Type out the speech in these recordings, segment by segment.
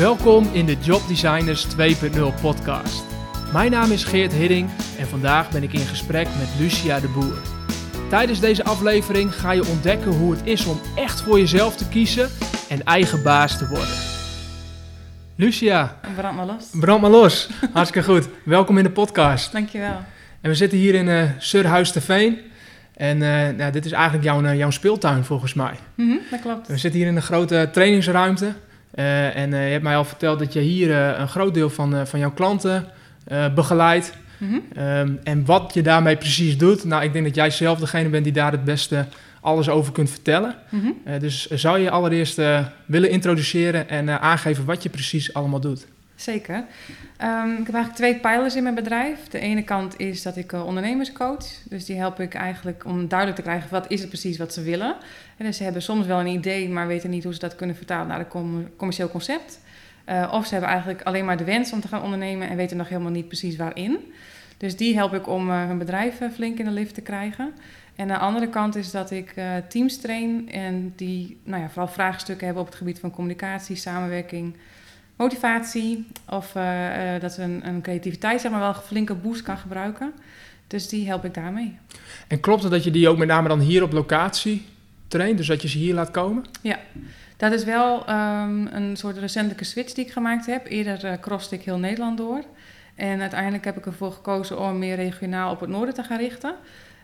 Welkom in de Job Designers 2.0 podcast. Mijn naam is Geert Hidding en vandaag ben ik in gesprek met Lucia de Boer. Tijdens deze aflevering ga je ontdekken hoe het is om echt voor jezelf te kiezen en eigen baas te worden. Lucia, Brand maar los. brand maar los. Hartstikke goed. Welkom in de podcast. Dankjewel. En we zitten hier in eh Surhuis te Veen. En eh, nou, dit is eigenlijk jouw, eh, jouw speeltuin volgens mij. Mhm, dat klopt. We zitten hier in een grote trainingsruimte. Eh, en eh, je hebt mij al verteld dat je hier eh, een groot deel van, van jouw klanten begeleidt. Mhm. Ehm, en wat je daarmee precies doet, nou, ik denk dat jij zelf degene bent die daar het beste alles over kunt vertellen. Mhm. Dus zou je allereerst willen introduceren en aangeven wat je precies allemaal doet? Zeker. Ehm, ik heb eigenlijk twee pijlers in mijn bedrijf. De ene kant is dat ik eh, ondernemers coach. Dus die help ik eigenlijk om duidelijk te krijgen wat is het precies wat ze willen. En dus ze hebben soms wel een idee, maar weten niet hoe ze dat kunnen vertalen naar een com- commercieel concept. Eh, of ze hebben eigenlijk alleen maar de wens om te gaan ondernemen en weten nog helemaal niet precies waarin. Dus die help ik om eh, hun bedrijf flink in de lift te krijgen. En de andere kant is dat ik teams train en die nou ja, vooral vraagstukken hebben op het gebied van communicatie, samenwerking, motivatie. Of eh, eh, dat ze een, een creativiteit zeg maar wel een flinke boost kan gebruiken. Dus die help ik daarmee. En klopt het dat je die ook met name dan hier op locatie traint? Dus dat je ze hier laat komen? Dat is wel ehm, een soort recentelijke switch die ik gemaakt heb. Eerder uh, crosste ik heel Nederland door. En uiteindelijk heb ik ervoor gekozen om meer regionaal op het noorden te gaan richten.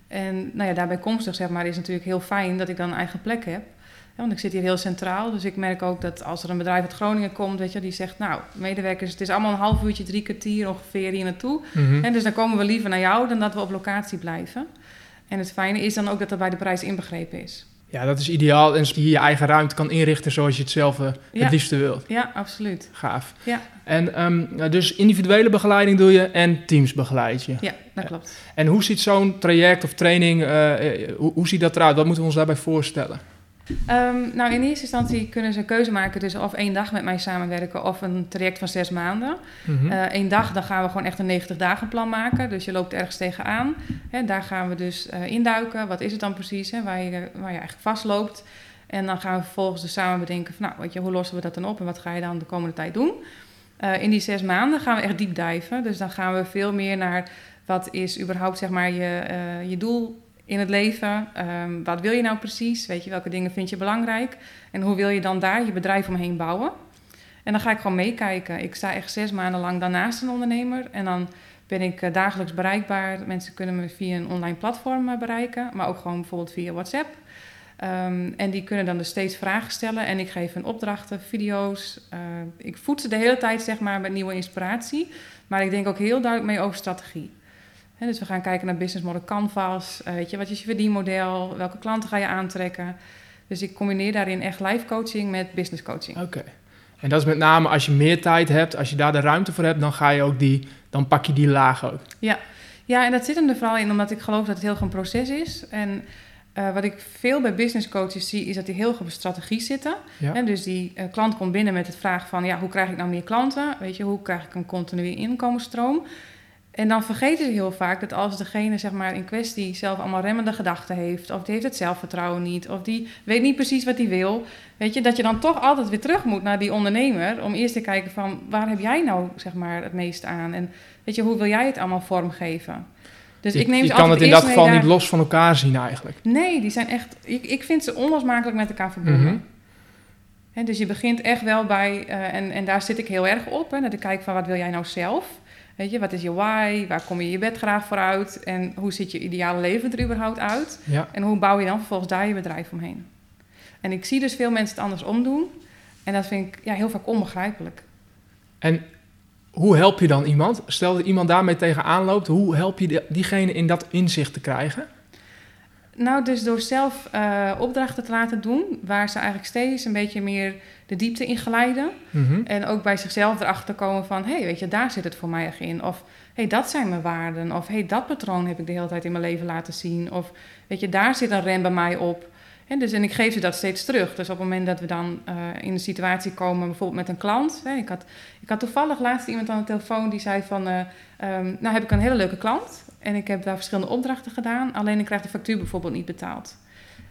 En nou ja, daarbij komstig zeg maar, is natuurlijk heel fijn dat ik dan een eigen plek heb. Want ik zit hier heel centraal, dus ik merk ook dat als er een bedrijf uit Groningen komt, weet je, die zegt, nou, medewerkers, het is allemaal een half uurtje, drie kwartier ongeveer hier naartoe. Mhm. En dus dan komen we liever naar jou dan dat we op locatie blijven. En het fijne is dan ook dat er bij de prijs inbegrepen is. Ja, dat is ideaal. En dat je je eigen ruimte kan inrichten zoals je het zelf eh, Ja. het liefste wilt. Ja, absoluut. Gaaf. Ja. En ehm, nou, dus individuele begeleiding doe je en teams begeleid je. Ja, dat klopt. En hoe ziet zo'n traject of training, hoe, hoe ziet dat eruit? Wat moeten we ons daarbij voorstellen? Ehm, nou, in eerste instantie kunnen ze een keuze maken tussen of één dag met mij samenwerken of een traject van zes maanden. Mhm. Eh Eén dag, dan gaan we gewoon echt een 90 dagen plan maken. Dus je loopt ergens tegenaan. Hè, daar gaan we dus eh, induiken. Wat is het dan precies hè, waar, je, waar je eigenlijk vastloopt? En dan gaan we vervolgens dus samen bedenken van, nou, weet je, hoe lossen we dat dan op en wat ga je dan de komende tijd doen? Eh, in die zes maanden gaan we echt diep diven. Dus dan gaan we veel meer naar wat is überhaupt zeg maar je, eh, je doel in het leven? Ehm, wat wil je nou precies? Weet je, welke dingen vind je belangrijk? En hoe wil je dan daar je bedrijf omheen bouwen? En dan ga ik gewoon meekijken. Ik sta echt zes maanden lang daarnaast een ondernemer. En dan ben ik eh, dagelijks bereikbaar. Mensen kunnen me via een online platform eh, bereiken. Maar ook gewoon bijvoorbeeld via WhatsApp. Ehm, en die kunnen dan dus steeds vragen stellen. En ik geef hun opdrachten, video's. Eh, ik voed ze de hele tijd zeg maar, met nieuwe inspiratie. Maar ik denk ook heel duidelijk mee over strategie. Dus we gaan kijken naar business model canvas. eh, weet je, wat is je verdienmodel? Welke klanten ga je aantrekken? Dus ik combineer daarin echt live coaching met business coaching. Oké. En dat is met name als je meer tijd hebt, als je daar de ruimte voor hebt, dan ga je ook die, dan pak je die laag ook. Ja, en dat zit hem er vooral in omdat ik geloof dat het heel erg een proces is. En eh, wat ik veel bij business coaches zie, is dat die heel erg op strategie zitten. Ja. En dus die eh, klant komt binnen met het vraag van, ja, hoe krijg ik nou meer klanten? Weet je, hoe krijg ik een continue inkomensstroom? En dan vergeten ze heel vaak dat als degene zeg maar, in kwestie zelf allemaal remmende gedachten heeft, of die heeft het zelfvertrouwen niet, of die weet niet precies wat hij wil, weet je, dat je dan toch altijd weer terug moet naar die ondernemer om eerst te kijken van waar heb jij nou zeg maar, het meest aan? En weet je, hoe wil jij het allemaal vormgeven? Dus je ik neem je ze kan het in dat geval daar- niet los van elkaar zien eigenlijk. Nee, die zijn echt. Ik, ik vind ze onlosmakelijk met elkaar verbonden. Mhm. Dus je begint echt wel bij, eh, en, en daar zit ik heel erg op, hè, dat ik kijk van wat wil jij nou zelf? Weet je, wat is je why? Waar kom je je bed graag voor uit? En hoe ziet je ideale leven er überhaupt uit? Ja. En hoe bouw je dan vervolgens daar je bedrijf omheen? En ik zie dus veel mensen het andersom doen. En dat vind ik ja, heel vaak onbegrijpelijk. En hoe help je dan iemand? Stel dat iemand daarmee tegenaan loopt, hoe help je die- diegene in dat inzicht te krijgen? Nou, dus door zelf eh, opdrachten te laten doen, waar ze eigenlijk steeds een beetje meer de diepte in glijden. Mhm. En ook bij zichzelf erachter komen van, hé, hey, weet je, daar zit het voor mij echt in. Of, hé, hey, dat zijn mijn waarden. Of, hé, hey, dat patroon heb ik de hele tijd in mijn leven laten zien. Of, weet je, daar zit een rem bij mij op. En, dus, en ik geef ze dat steeds terug. Dus op het moment dat we dan eh, in een situatie komen, bijvoorbeeld met een klant. Hè, ik, had, ik had toevallig laatst iemand aan de telefoon die zei van, eh, ehm, nou heb ik een hele leuke klant. En ik heb daar verschillende opdrachten gedaan. Alleen ik krijg de factuur bijvoorbeeld niet betaald.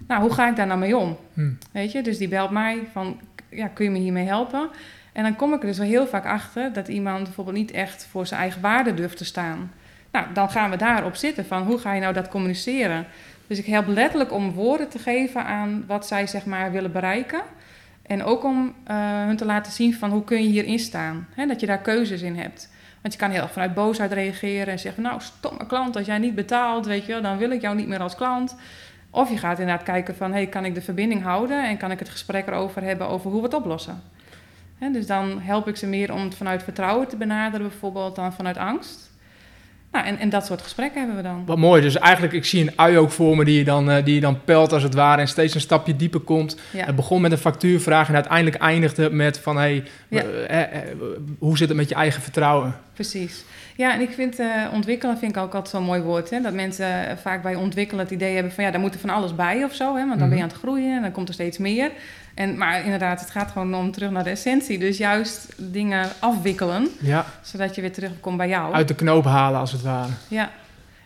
Nou, hoe ga ik daar nou mee om? Hm. Weet je, dus die belt mij van, ja, kun je me hiermee helpen? En dan kom ik er dus wel heel vaak achter dat iemand bijvoorbeeld niet echt voor zijn eigen waarde durft te staan. Nou, dan gaan we daarop zitten van hoe ga je nou dat communiceren? Dus ik help letterlijk om woorden te geven aan wat zij zeg maar willen bereiken. En ook om uh, hun te laten zien van hoe kun je hierin staan. Hè, dat je daar keuzes in hebt. Want je kan heel erg vanuit boosheid reageren en zeggen... nou, stomme klant, als jij niet betaalt, weet je, dan wil ik jou niet meer als klant. Of je gaat inderdaad kijken van... hey, kan ik de verbinding houden en kan ik het gesprek erover hebben... over hoe we het oplossen. Dus dan help ik ze meer om het vanuit vertrouwen te benaderen bijvoorbeeld... dan vanuit angst. Nou, en, en dat soort gesprekken hebben we dan. Wat mooi. Dus eigenlijk, ik zie een ui ook voor me die je dan, uh, die je dan pelt als het ware en steeds een stapje dieper komt. Ja. Het begon met een factuurvraag en uiteindelijk eindigde met van, hé, hey, eh, eh, hoe zit het met je eigen vertrouwen? Precies. Ja, en ik vind ontwikkelen vind ik ook altijd zo'n mooi woord. Hè? Dat mensen vaak bij ontwikkelen het idee hebben van, ja, daar moet er van alles bij of zo. Hè? Want dan ben je mhm. aan het groeien en dan komt er steeds meer. En, maar inderdaad, het gaat gewoon om terug naar de essentie. Dus juist dingen afwikkelen, ja. zodat je weer terugkomt bij jou. Uit de knoop halen, als het ware. Ja,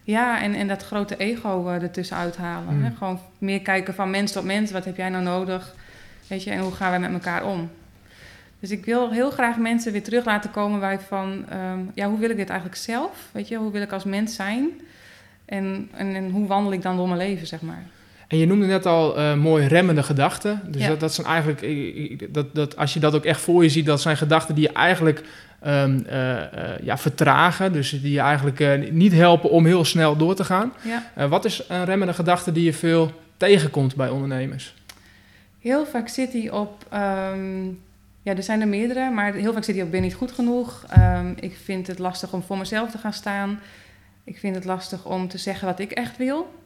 ja en, en dat grote ego uh, ertussen uithalen. Mm. Hè? Gewoon meer kijken van mens tot mens. Wat heb jij nou nodig? Weet je, en hoe gaan wij met elkaar om? Dus ik wil heel graag mensen weer terug laten komen bij van... Um, ja, hoe wil ik dit eigenlijk zelf? Weet je, hoe wil ik als mens zijn? En, en, en hoe wandel ik dan door mijn leven, zeg maar? En je noemde net al uh, mooi remmende gedachten. Dus dat, dat zijn eigenlijk, dat, dat, als je dat ook echt voor je ziet, dat zijn gedachten die je eigenlijk um, uh, uh, ja, vertragen. Dus die je eigenlijk niet helpen om heel snel door te gaan. Ja. wat is een remmende gedachte die je veel tegenkomt bij ondernemers? Heel vaak zit die op. Um, ja, er zijn er meerdere, maar heel vaak zit die op ben niet goed genoeg. Um, ik vind het lastig om voor mezelf te gaan staan. Ik vind het lastig om te zeggen wat ik echt wil.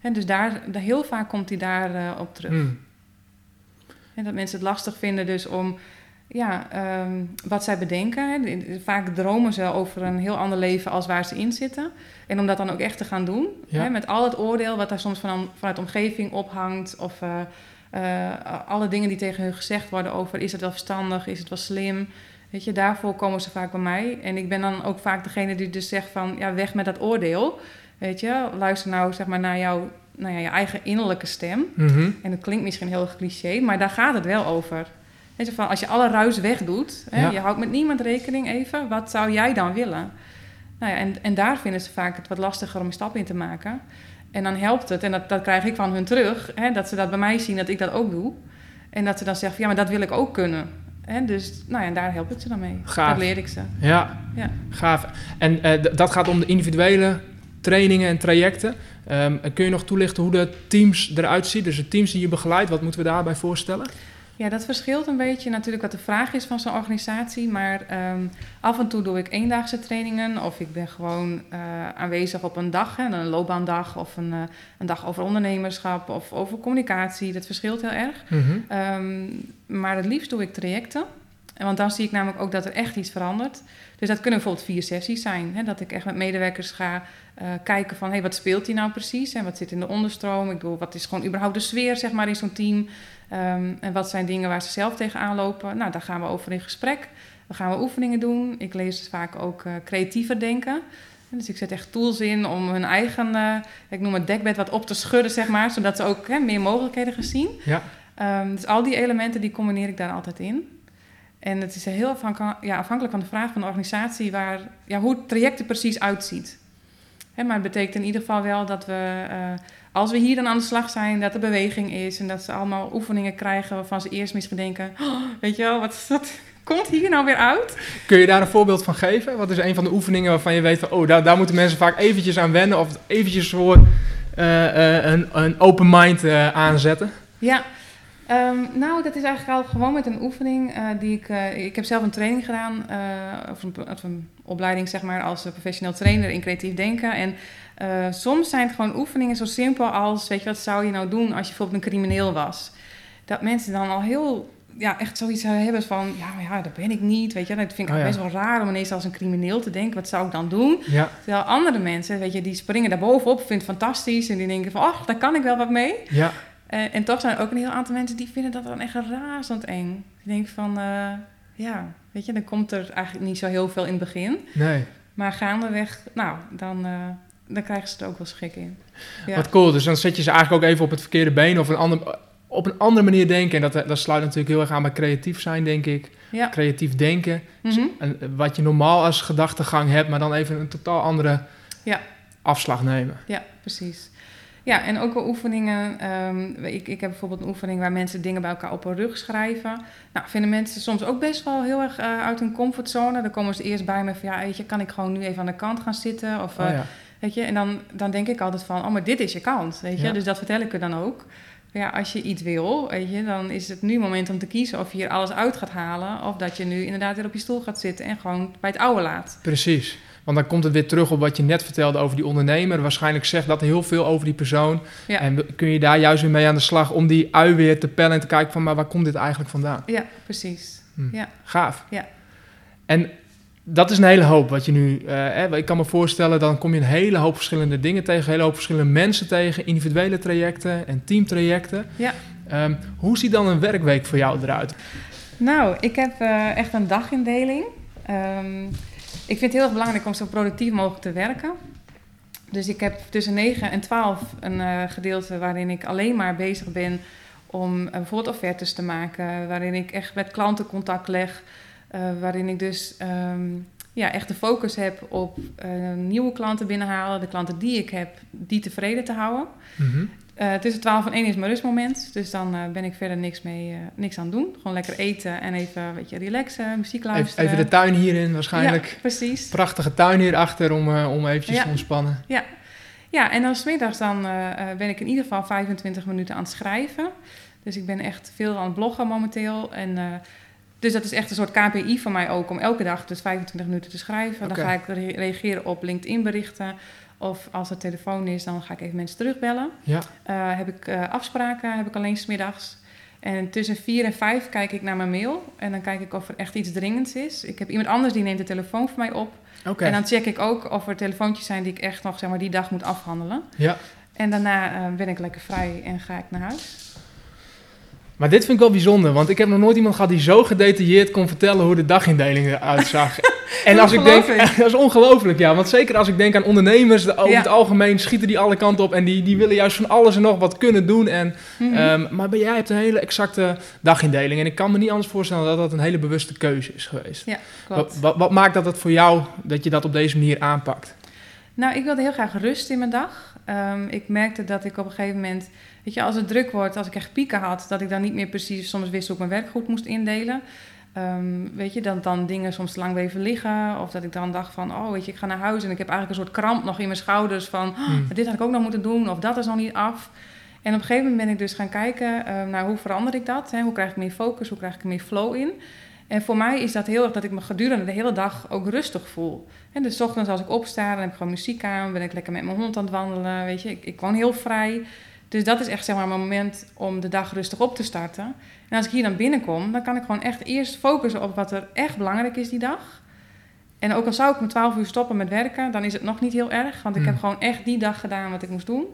En dus daar, heel vaak komt hij daar uh, op terug. Mm. En dat mensen het lastig vinden dus om ja, um, wat zij bedenken. Hè. Vaak dromen ze over een heel ander leven als waar ze in zitten. En om dat dan ook echt te gaan doen. Ja. Hè, met al het oordeel wat daar soms van, vanuit de omgeving ophangt. Of uh, uh, alle dingen die tegen hun gezegd worden over is het wel verstandig, is het wel slim. Weet je, daarvoor komen ze vaak bij mij. En ik ben dan ook vaak degene die dus zegt van ja, weg met dat oordeel. Weet je, luister nou zeg maar naar jouw nou ja, je eigen innerlijke stem. Mhm. En het klinkt misschien heel cliché, maar daar gaat het wel over. Weet je, van als je alle ruis wegdoet, hè, je houdt met niemand rekening even, wat zou jij dan willen? Nou ja, en, en daar vinden ze vaak het wat lastiger om een stap in te maken. En dan helpt het, en dat, dat krijg ik van hun terug, hè, dat ze dat bij mij zien, dat ik dat ook doe. En dat ze dan zeggen, ja, maar dat wil ik ook kunnen. Hè, dus nou ja, en daar help ik ze dan mee. Gaaf. Dat leer ik ze. Ja, ja. gaaf. En uh, dat gaat om de individuele trainingen en trajecten. Um, kun je nog toelichten hoe de teams eruit zien? Dus de teams die je begeleidt, wat moeten we daarbij voorstellen? Ja, dat verschilt een beetje natuurlijk wat de vraag is van zo'n organisatie. Maar um, af en toe doe ik eendaagse trainingen of ik ben gewoon uh, aanwezig op een dag, hè, een loopbaandag of een, uh, een dag over ondernemerschap of over communicatie. Dat verschilt heel erg. Mm -hmm. um, maar het liefst doe ik trajecten. Want dan zie ik namelijk ook dat er echt iets verandert. Dus dat kunnen bijvoorbeeld vier sessies zijn. Hè? Dat ik echt met medewerkers ga uh, kijken van... Hey, wat speelt hier nou precies? En wat zit in de onderstroom? Ik bedoel, wat is gewoon überhaupt de sfeer zeg maar, in zo'n team? Um, en wat zijn dingen waar ze zelf tegenaan lopen? Nou, daar gaan we over in gesprek. Dan gaan we oefeningen doen. Ik lees dus vaak ook uh, creatiever denken. Dus ik zet echt tools in om hun eigen, uh, ik noem het dekbed, wat op te schudden, zeg maar. Zodat ze ook hè, meer mogelijkheden gaan zien. Ja. Um, dus al die elementen, die combineer ik daar altijd in. En het is heel afhankelijk, ja, afhankelijk van de vraag van de organisatie waar, ja, hoe het traject er precies uitziet. Hè, maar het betekent in ieder geval wel dat we, uh, als we hier dan aan de slag zijn, dat er beweging is en dat ze allemaal oefeningen krijgen waarvan ze eerst misschien denken: oh, weet je wel, wat, wat komt hier nou weer uit? Kun je daar een voorbeeld van geven? Wat is een van de oefeningen waarvan je weet van, oh, daar, daar moeten mensen vaak eventjes aan wennen of eventjes voor uh, uh, een, een open mind aanzetten? Ja, Um, nou, dat is eigenlijk al gewoon met een oefening uh, die ik... Uh, ik heb zelf een training gedaan, uh, of, een, of, een, opleiding zeg maar, als professioneel trainer in creatief denken. En soms zijn het gewoon oefeningen zo simpel als... Weet je, wat zou je nou doen als je bijvoorbeeld een crimineel was? Dat mensen dan al heel... Ja, echt zoiets hebben van, ja, maar ja, dat ben ik niet, weet je. Dat vind ik oh, best wel raar om ineens als een crimineel te denken. Wat zou ik dan doen? Ja. Terwijl andere mensen, weet je, die springen daar bovenop, vinden het fantastisch. En die denken van, ach, daar kan ik wel wat mee. Ja. Uh, en toch zijn er ook een heel aantal mensen die vinden dat dan echt razend eng. Die denken van, uh, ja, weet je, dan komt er eigenlijk niet zo heel veel in het begin. Nee. Maar gaandeweg, nou, dan, uh, dan krijgen ze er ook wel schik in. Ja. Wat cool, dus dan zet je ze eigenlijk ook even op het verkeerde been of een ander op een andere manier denken. En dat, dat sluit natuurlijk heel erg aan bij creatief zijn, denk ik. Ja. Creatief denken. Mhm. En wat je normaal als gedachtegang hebt, maar dan even een totaal andere Ja. afslag nemen. Ja, precies. Ja, en ook wel oefeningen. ehm, ik, ik heb bijvoorbeeld een oefening waar mensen dingen bij elkaar op hun rug schrijven. Nou, vinden mensen soms ook best wel heel erg eh, uit hun comfortzone. Dan komen ze eerst bij me van, ja, weet je, kan ik gewoon nu even aan de kant gaan zitten? Of, Oh, eh, ja. weet je, en dan, dan denk ik altijd van, oh, maar dit is je kant, weet je. Ja. Dus dat vertel ik er dan ook. Ja, als je iets wil, weet je, dan is het nu moment om te kiezen of je hier alles uit gaat halen. Of dat je nu inderdaad weer op je stoel gaat zitten en gewoon bij het oude laat. Precies. Want dan komt het weer terug op wat je net vertelde over die ondernemer. Waarschijnlijk zegt dat heel veel over die persoon. Ja. En kun je daar juist weer mee aan de slag om die ui weer te pellen en te kijken van, maar waar komt dit eigenlijk vandaan? Ja, precies. Hm. Ja. Gaaf. Ja. En dat is een hele hoop wat je nu... eh, hè, ik kan me voorstellen, dan kom je een hele hoop verschillende dingen tegen. Een hele hoop verschillende mensen tegen. Individuele trajecten en teamtrajecten. Ja. Ehm, hoe ziet dan een werkweek voor jou eruit? Nou, ik heb eh, echt een dagindeling. Ehm, ik vind het heel erg belangrijk om zo productief mogelijk te werken. Dus ik heb tussen 9 en 12 een eh, gedeelte waarin ik alleen maar bezig ben om eh, bijvoorbeeld te maken. Waarin ik echt met klanten contact leg. eh, waarin ik dus ehm, ja, echt de focus heb op nieuwe klanten binnenhalen. De klanten die ik heb, die tevreden te houden. Mhm. Eh, tussen 12 en 1 is mijn rustmoment. Dus dan eh, ben ik verder niks, mee, eh, niks aan het doen. Gewoon lekker eten en even een beetje relaxen, muziek luisteren. even de tuin hierin waarschijnlijk. Ja, precies. Prachtige tuin hierachter om, om eventjes Ja. te ontspannen. Ja, en dan smiddags dan, ben ik in ieder geval 25 minuten aan het schrijven. Dus ik ben echt veel aan het bloggen momenteel. En, dus dat is echt een soort KPI voor mij ook om elke dag dus 25 minuten te schrijven. Dan ga ik re- reageren op LinkedIn berichten. Of als het telefoon is, dan ga ik even mensen terugbellen. Ja. Eh, heb ik eh, afspraken, heb ik alleen smiddags. En tussen vier en vijf kijk ik naar mijn mail. En dan kijk ik of er echt iets dringends is. Ik heb iemand anders die neemt de telefoon voor mij op. Oké. En dan check ik ook of er telefoontjes zijn die ik echt nog zeg maar, die dag moet afhandelen. Ja. En daarna eh, ben ik lekker vrij en ga ik naar huis. Maar dit vind ik wel bijzonder, want ik heb nog nooit iemand gehad die zo gedetailleerd kon vertellen hoe de dagindeling eruit zag. en als ik denk, dat is ongelooflijk, ja. Want zeker als ik denk aan ondernemers, de- over Ja. het algemeen schieten die alle kanten op en die, die willen juist van alles en nog wat kunnen doen. En, Mhm. ehm, maar bij jij hebt een hele exacte dagindeling en ik kan me niet anders voorstellen dat dat een hele bewuste keuze is geweest. ja, Wat, klopt. wat, wat maakt dat het voor jou dat je dat op deze manier aanpakt? Nou, ik wilde heel graag rust in mijn dag. Ehm, ik merkte dat ik op een gegeven moment, weet je, als het druk wordt, als ik echt pieken had, dat ik dan niet meer precies soms wist hoe ik mijn werk goed moest indelen. Ehm, weet je, dat dan dingen soms te lang bleven liggen. Of dat ik dan dacht van, oh weet je, ik ga naar huis en ik heb eigenlijk een soort kramp nog in mijn schouders van, oh, Hmm. dit had ik ook nog moeten doen of dat is nog niet af. En op een gegeven moment ben ik dus gaan kijken eh, naar hoe verander ik dat? Hè? Hoe krijg ik meer focus? Hoe krijg ik er meer flow in? En voor mij is dat heel erg dat ik me gedurende de hele dag ook rustig voel. En dus ochtends als ik opsta, dan heb ik gewoon muziek aan, ben ik lekker met mijn hond aan het wandelen, weet je. Ik, ik woon heel vrij. Dus dat is echt zeg maar mijn moment om de dag rustig op te starten. En als ik hier dan binnenkom, dan kan ik gewoon echt eerst focussen op wat er echt belangrijk is die dag. En ook al zou ik om 12 uur stoppen met werken, dan is het nog niet heel erg. Want ik Hmm. heb gewoon echt die dag gedaan wat ik moest doen.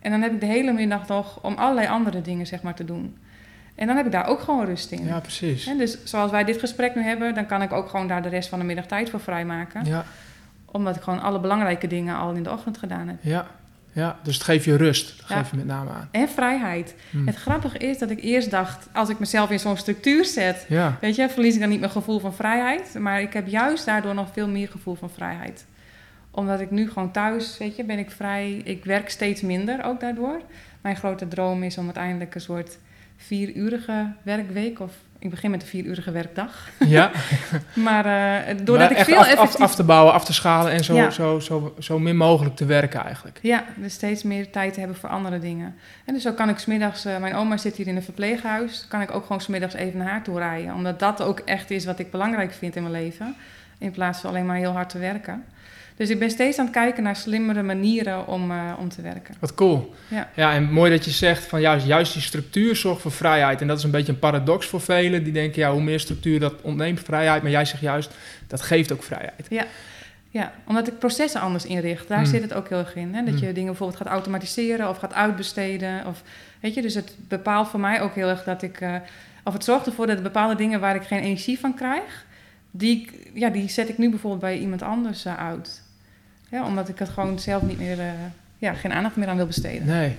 En dan heb ik de hele middag nog om allerlei andere dingen zeg maar, te doen. En dan heb ik daar ook gewoon rust in. Ja, precies. En dus zoals wij dit gesprek nu hebben, dan kan ik ook gewoon daar de rest van de middag tijd voor vrijmaken. Ja, Omdat ik gewoon alle belangrijke dingen al in de ochtend gedaan heb. ja, ja. Dus het geeft je rust, dat Ja. geef je met name aan. En vrijheid. Hmm. Het grappige is dat ik eerst dacht, als ik mezelf in zo'n structuur zet, Ja, weet je, verlies ik dan niet mijn gevoel van vrijheid. Maar ik heb juist daardoor nog veel meer gevoel van vrijheid. Omdat ik nu gewoon thuis, weet je, ben ik vrij. Ik werk steeds minder ook daardoor. Mijn grote droom is om uiteindelijk een soort vierurige werkweek of ik begin met een vierurige werkdag. ja. Maar eh, doordat Maar ik veel af, af, effectief... af te bouwen, af te schalen en zo, Ja. zo, zo, zo min mogelijk te werken eigenlijk. Ja, dus steeds meer tijd te hebben voor andere dingen. En dus zo kan ik smiddags... eh mijn oma zit hier in een verpleeghuis. kan ik ook gewoon smiddags even naar haar toe rijden. Omdat dat ook echt is wat ik belangrijk vind in mijn leven. In plaats van alleen maar heel hard te werken. Dus ik ben steeds aan het kijken naar slimmere manieren om, eh, om te werken. Wat cool. Ja. ja, en mooi dat je zegt van juist, juist die structuur zorgt voor vrijheid. En dat is een beetje een paradox voor velen. Die denken, ja, hoe meer structuur, dat ontneemt vrijheid. Maar jij zegt juist, dat geeft ook vrijheid. Ja, omdat ik processen anders inricht. Daar Hmm. zit het ook heel erg in. Hè? Dat Hmm. je dingen bijvoorbeeld gaat automatiseren of gaat uitbesteden. Of, weet je, dus het bepaalt voor mij ook heel erg dat ik... eh, of het zorgt ervoor dat bepaalde dingen waar ik geen energie van krijg... die, ja, die zet ik nu bijvoorbeeld bij iemand anders eh, uit. Ja, omdat ik het gewoon zelf niet meer... eh, ja, geen aandacht meer aan wil besteden. Nee.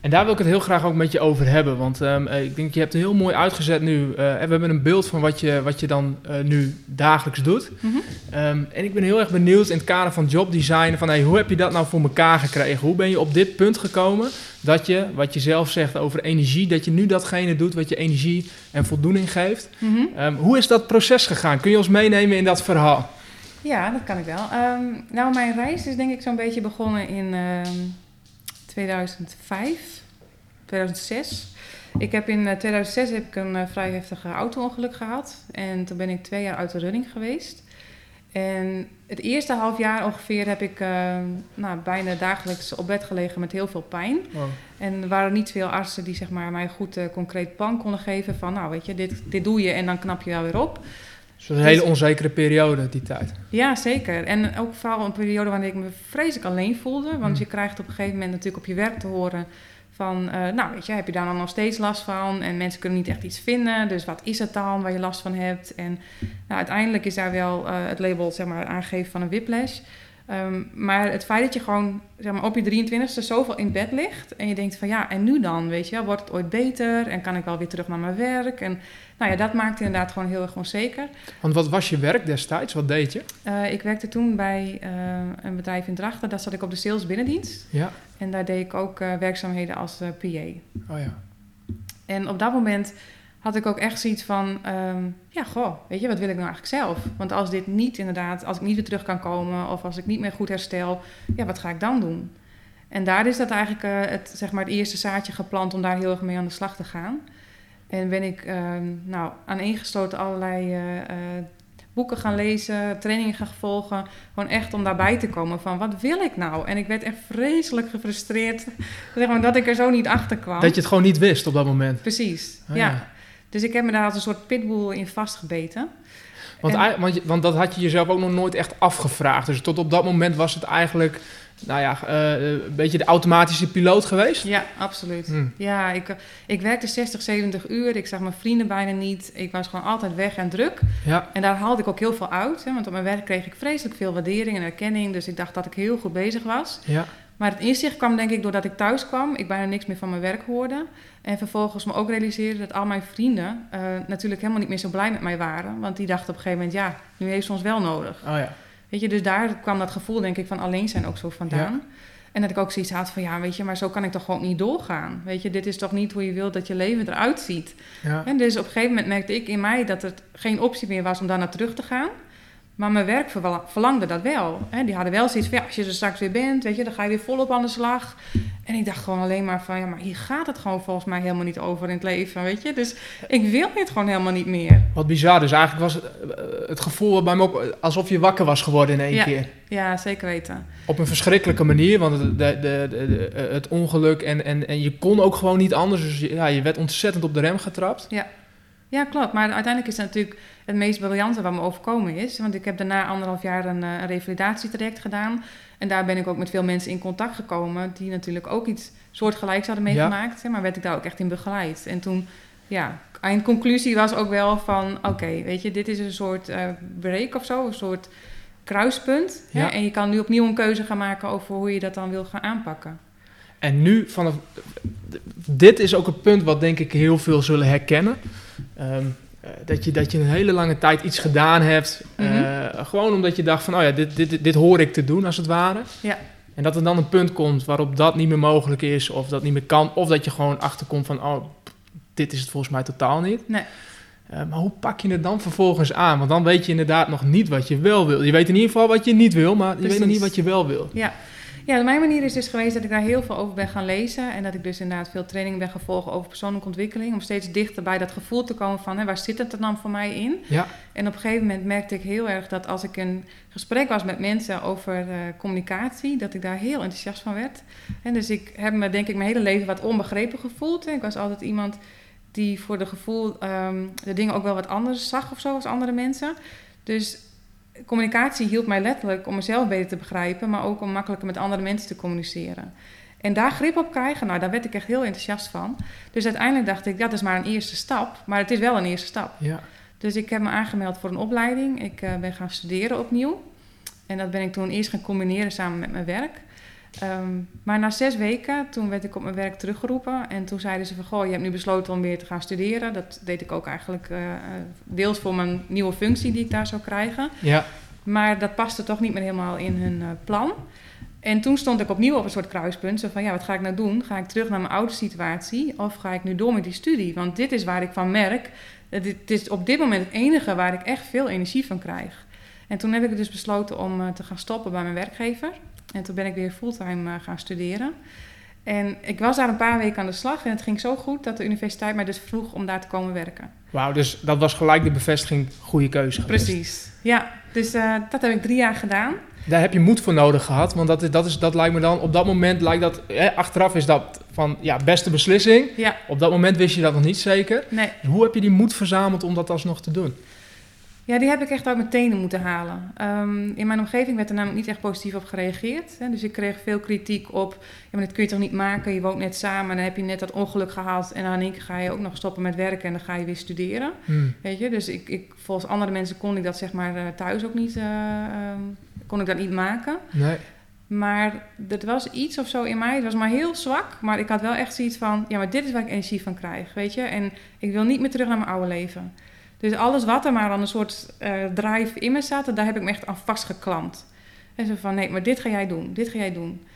En daar wil ik het heel graag ook met je over hebben. Want ehm, eh, ik denk, je hebt het heel mooi uitgezet nu. Uh, we hebben een beeld van wat je, wat je dan uh, nu dagelijks doet. Mm -hmm. um, en ik ben heel erg benieuwd in het kader van jobdesign... van hey, hoe heb je dat nou voor elkaar gekregen? Hoe ben je op dit punt gekomen dat je, wat je zelf zegt over energie... dat je nu datgene doet wat je energie en voldoening geeft? Mm -hmm. um, hoe is dat proces gegaan? Kun je ons meenemen in dat verhaal? Ja, dat kan ik wel. nou, mijn reis is denk ik zo'n beetje begonnen in 2005, 2006. Ik heb in 2006 heb ik een uh, vrij heftige auto-ongeluk gehad. En toen ben ik twee jaar uit de running geweest. En het eerste half jaar ongeveer heb ik uh, nou, bijna dagelijks op bed gelegen met heel veel pijn. Wow. En er waren niet veel artsen die zeg maar, mij goed uh, concreet plan konden geven van... nou weet je, dit, dit doe je en dan knap je wel weer op. Dus een hele onzekere periode, die tijd. Ja, zeker. En ook vooral een periode waarin ik me vreselijk alleen voelde. Want mm. je krijgt op een gegeven moment natuurlijk op je werk te horen van... Uh, nou, weet je, heb je daar dan nog steeds last van? En mensen kunnen niet echt iets vinden. Dus wat is het dan waar je last van hebt? En nou, uiteindelijk is daar wel uh, het label, zeg maar, aangegeven van een whiplash... Um, maar het feit dat je gewoon zeg maar, op je 23ste zoveel in bed ligt en je denkt van ja, en nu dan? Weet je, wordt het ooit beter en kan ik wel weer terug naar mijn werk? En nou ja, dat maakt inderdaad gewoon heel erg onzeker. Want wat was je werk destijds? Wat deed je? Uh, ik werkte toen bij uh, een bedrijf in Drachten. Daar zat ik op de sales binnendienst. Ja. En daar deed ik ook uh, werkzaamheden als PA. Oh ja. En op dat moment had ik ook echt zoiets van, um, ja, goh, weet je, wat wil ik nou eigenlijk zelf? Want als dit niet inderdaad, als ik niet weer terug kan komen of als ik niet meer goed herstel, ja, wat ga ik dan doen? En daar is dat eigenlijk uh, het, zeg maar het eerste zaadje geplant om daar heel erg mee aan de slag te gaan. En ben ik um, nou, aaneengesloten allerlei uh, uh, boeken gaan lezen, trainingen gaan volgen. Gewoon echt om daarbij te komen van wat wil ik nou? En ik werd echt vreselijk gefrustreerd zeg maar, dat ik er zo niet achter kwam. Dat je het gewoon niet wist op dat moment. Precies, oh, ja. ja. Dus ik heb me daar als een soort pitbull in vastgebeten. Want, en, want, want, dat had je jezelf ook nog nooit echt afgevraagd. Dus tot op dat moment was het eigenlijk, nou ja, uh, een beetje de automatische piloot geweest? Ja, absoluut. Hmm. Ja, ik, ik werkte 60, 70 uur. Ik zag mijn vrienden bijna niet. Ik was gewoon altijd weg en druk. Ja. En daar haalde ik ook heel veel uit. Hè, want op mijn werk kreeg ik vreselijk veel waardering en erkenning. Dus ik dacht dat ik heel goed bezig was. Ja. Maar het inzicht kwam denk ik doordat ik thuis kwam. Ik bijna niks meer van mijn werk hoorde. En vervolgens me ook realiseerde dat al mijn vrienden uh, natuurlijk helemaal niet meer zo blij met mij waren. Want die dachten op een gegeven moment, ja, nu heeft ze ons wel nodig. Oh ja. Weet je, dus daar kwam dat gevoel denk ik van alleen zijn ook zo vandaan. Ja. En dat ik ook zoiets had van, ja, weet je, maar zo kan ik toch gewoon niet doorgaan. Weet je, dit is toch niet hoe je wilt dat je leven eruit ziet. Ja. En dus op een gegeven moment merkte ik in mij dat het geen optie meer was om daar naar terug te gaan. Maar mijn werk verlangde dat wel. Hè. Die hadden wel zoiets van, ja, als je er straks weer bent, weet je, dan ga je weer volop aan de slag. En ik dacht gewoon alleen maar van, ja, maar hier gaat het gewoon volgens mij helemaal niet over in het leven, weet je. Dus ik wil dit gewoon helemaal niet meer. Wat bizar, dus eigenlijk was het, eh, het gevoel bij me ook alsof je wakker was geworden in één ja. keer. Ja, zeker weten. Op een verschrikkelijke manier, want de, de, het ongeluk en, en, en je kon ook gewoon niet anders. Dus ja, je werd ontzettend op de rem getrapt. Ja. Ja, klopt. Maar uiteindelijk is dat natuurlijk het meest briljante wat me overkomen is. Want ik heb daarna anderhalf jaar een, een revalidatietraject gedaan. En daar ben ik ook met veel mensen in contact gekomen... die natuurlijk ook iets soortgelijks hadden meegemaakt. Ja. Maar werd ik daar ook echt in begeleid. En toen, ja, eindconclusie was ook wel van... oké, weet je, dit is een soort uh, break of zo, een soort kruispunt. Ja. Hè? En je kan nu opnieuw een keuze gaan maken over hoe je dat dan wil gaan aanpakken. En nu, vanaf, dit is ook een punt wat denk ik heel veel zullen herkennen... Um, dat, je, dat je een hele lange tijd iets gedaan hebt. Mm -hmm. uh, gewoon omdat je dacht van, oh ja, dit, dit, dit hoor ik te doen als het ware. Ja. En dat er dan een punt komt waarop dat niet meer mogelijk is of dat niet meer kan. Of dat je gewoon achterkomt van, oh, dit is het volgens mij totaal niet. Nee. Uh, maar hoe pak je het dan vervolgens aan? Want dan weet je inderdaad nog niet wat je wel wil. Je weet in ieder geval wat je niet wil, maar je weet nog niet wat je wel wil. Ja. Ja, mijn manier is dus geweest dat ik daar heel veel over ben gaan lezen. En dat ik dus inderdaad veel training ben gevolgd over persoonlijke ontwikkeling. Om steeds dichter bij dat gevoel te komen van hè, waar zit het er dan voor mij in? Ja. En op een gegeven moment merkte ik heel erg dat als ik een gesprek was met mensen over uh, communicatie, dat ik daar heel enthousiast van werd. En dus ik heb me denk ik mijn hele leven wat onbegrepen gevoeld. Ik was altijd iemand die voor de gevoel um, de dingen ook wel wat anders zag of zo als andere mensen. Dus communicatie hielp mij letterlijk om mezelf beter te begrijpen, maar ook om makkelijker met andere mensen te communiceren. En daar grip op krijgen, nou, daar werd ik echt heel enthousiast van. Dus uiteindelijk dacht ik, dat is maar een eerste stap, maar het is wel een eerste stap. Ja. Dus ik heb me aangemeld voor een opleiding. Ik uh, ben gaan studeren opnieuw. En dat ben ik toen eerst gaan combineren samen met mijn werk. Ehm, maar na zes weken, toen werd ik op mijn werk teruggeroepen. En toen zeiden ze van, goh, je hebt nu besloten om weer te gaan studeren. Dat deed ik ook eigenlijk uh, deels voor mijn nieuwe functie die ik daar zou krijgen. Ja. Maar dat paste toch niet meer helemaal in hun uh, plan. En toen stond ik opnieuw op een soort kruispunt. Zo van, ja, wat ga ik nou doen? Ga ik terug naar mijn oude situatie? Of ga ik nu door met die studie? Want dit is waar ik van merk. Het is op dit moment het enige waar ik echt veel energie van krijg. En toen heb ik dus besloten om te gaan stoppen bij mijn werkgever. En toen ben ik weer fulltime uh, gaan studeren. En ik was daar een paar weken aan de slag en het ging zo goed dat de universiteit mij dus vroeg om daar te komen werken. Wauw, dus dat was gelijk de bevestiging, goede keuze geweest. Precies, ja. Dus uh, dat heb ik drie jaar gedaan. Daar heb je moed voor nodig gehad, want dat, is, dat, is, dat lijkt me dan, op dat moment lijkt dat, achteraf is dat van, ja, beste beslissing. Ja. Op dat moment wist je dat nog niet zeker. Nee. Hoe heb je die moed verzameld om dat alsnog te doen? Ja, die heb ik echt uit mijn tenen moeten halen. Um, in mijn omgeving werd er namelijk niet echt positief op gereageerd. Hè. Dus ik kreeg veel kritiek op, ja, maar dat kun je toch niet maken? Je woont net samen, dan heb je net dat ongeluk gehad... en dan in één keer ga je ook nog stoppen met werken en dan ga je weer studeren. Hmm. Weet je, dus ik, ik, volgens andere mensen kon ik dat zeg maar eh, thuis ook niet, uh, um, kon ik dat niet maken. Nee. Maar er was iets of zo in mij, het was maar heel zwak... maar ik had wel echt zoiets van, ja, maar dit is waar ik energie van krijg, weet je. En ik wil niet meer terug naar mijn oude leven... Dus alles wat er maar aan een soort uh, drive in me zat, daar heb ik me echt aan vastgeklampt. En zo van, nee, maar dit ga jij doen, dit ga jij doen.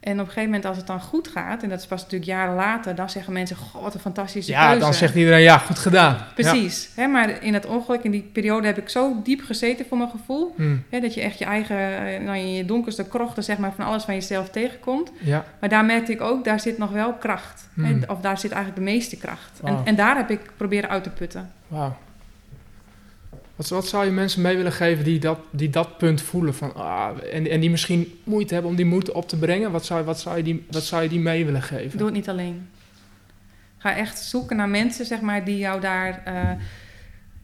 En op een gegeven moment als het dan goed gaat, en dat is pas natuurlijk jaren later, dan zeggen mensen, goh, wat een fantastische ja, keuze. dan zegt iedereen, ja, goed gedaan. Precies. Hè, maar in het ongeluk, in die periode heb ik zo diep gezeten voor mijn gevoel, Hmm. hè, dat je echt je eigen, nou, in je donkerste krochten, zeg maar, van alles van jezelf tegenkomt. Ja. Maar daar merkte ik ook, daar zit nog wel kracht. Hè, Hmm. of daar zit eigenlijk de meeste kracht. En, en daar heb ik proberen uit te putten. Wauw. Wat, zou je mensen mee willen geven die dat, die dat punt voelen? Van, ah, en, en die misschien moeite hebben om die moed op te brengen? Wat zou, wat zou, je, die, wat zou je die mee willen geven? Doe het niet alleen. Ga echt zoeken naar mensen, zeg maar, die jou daar, eh,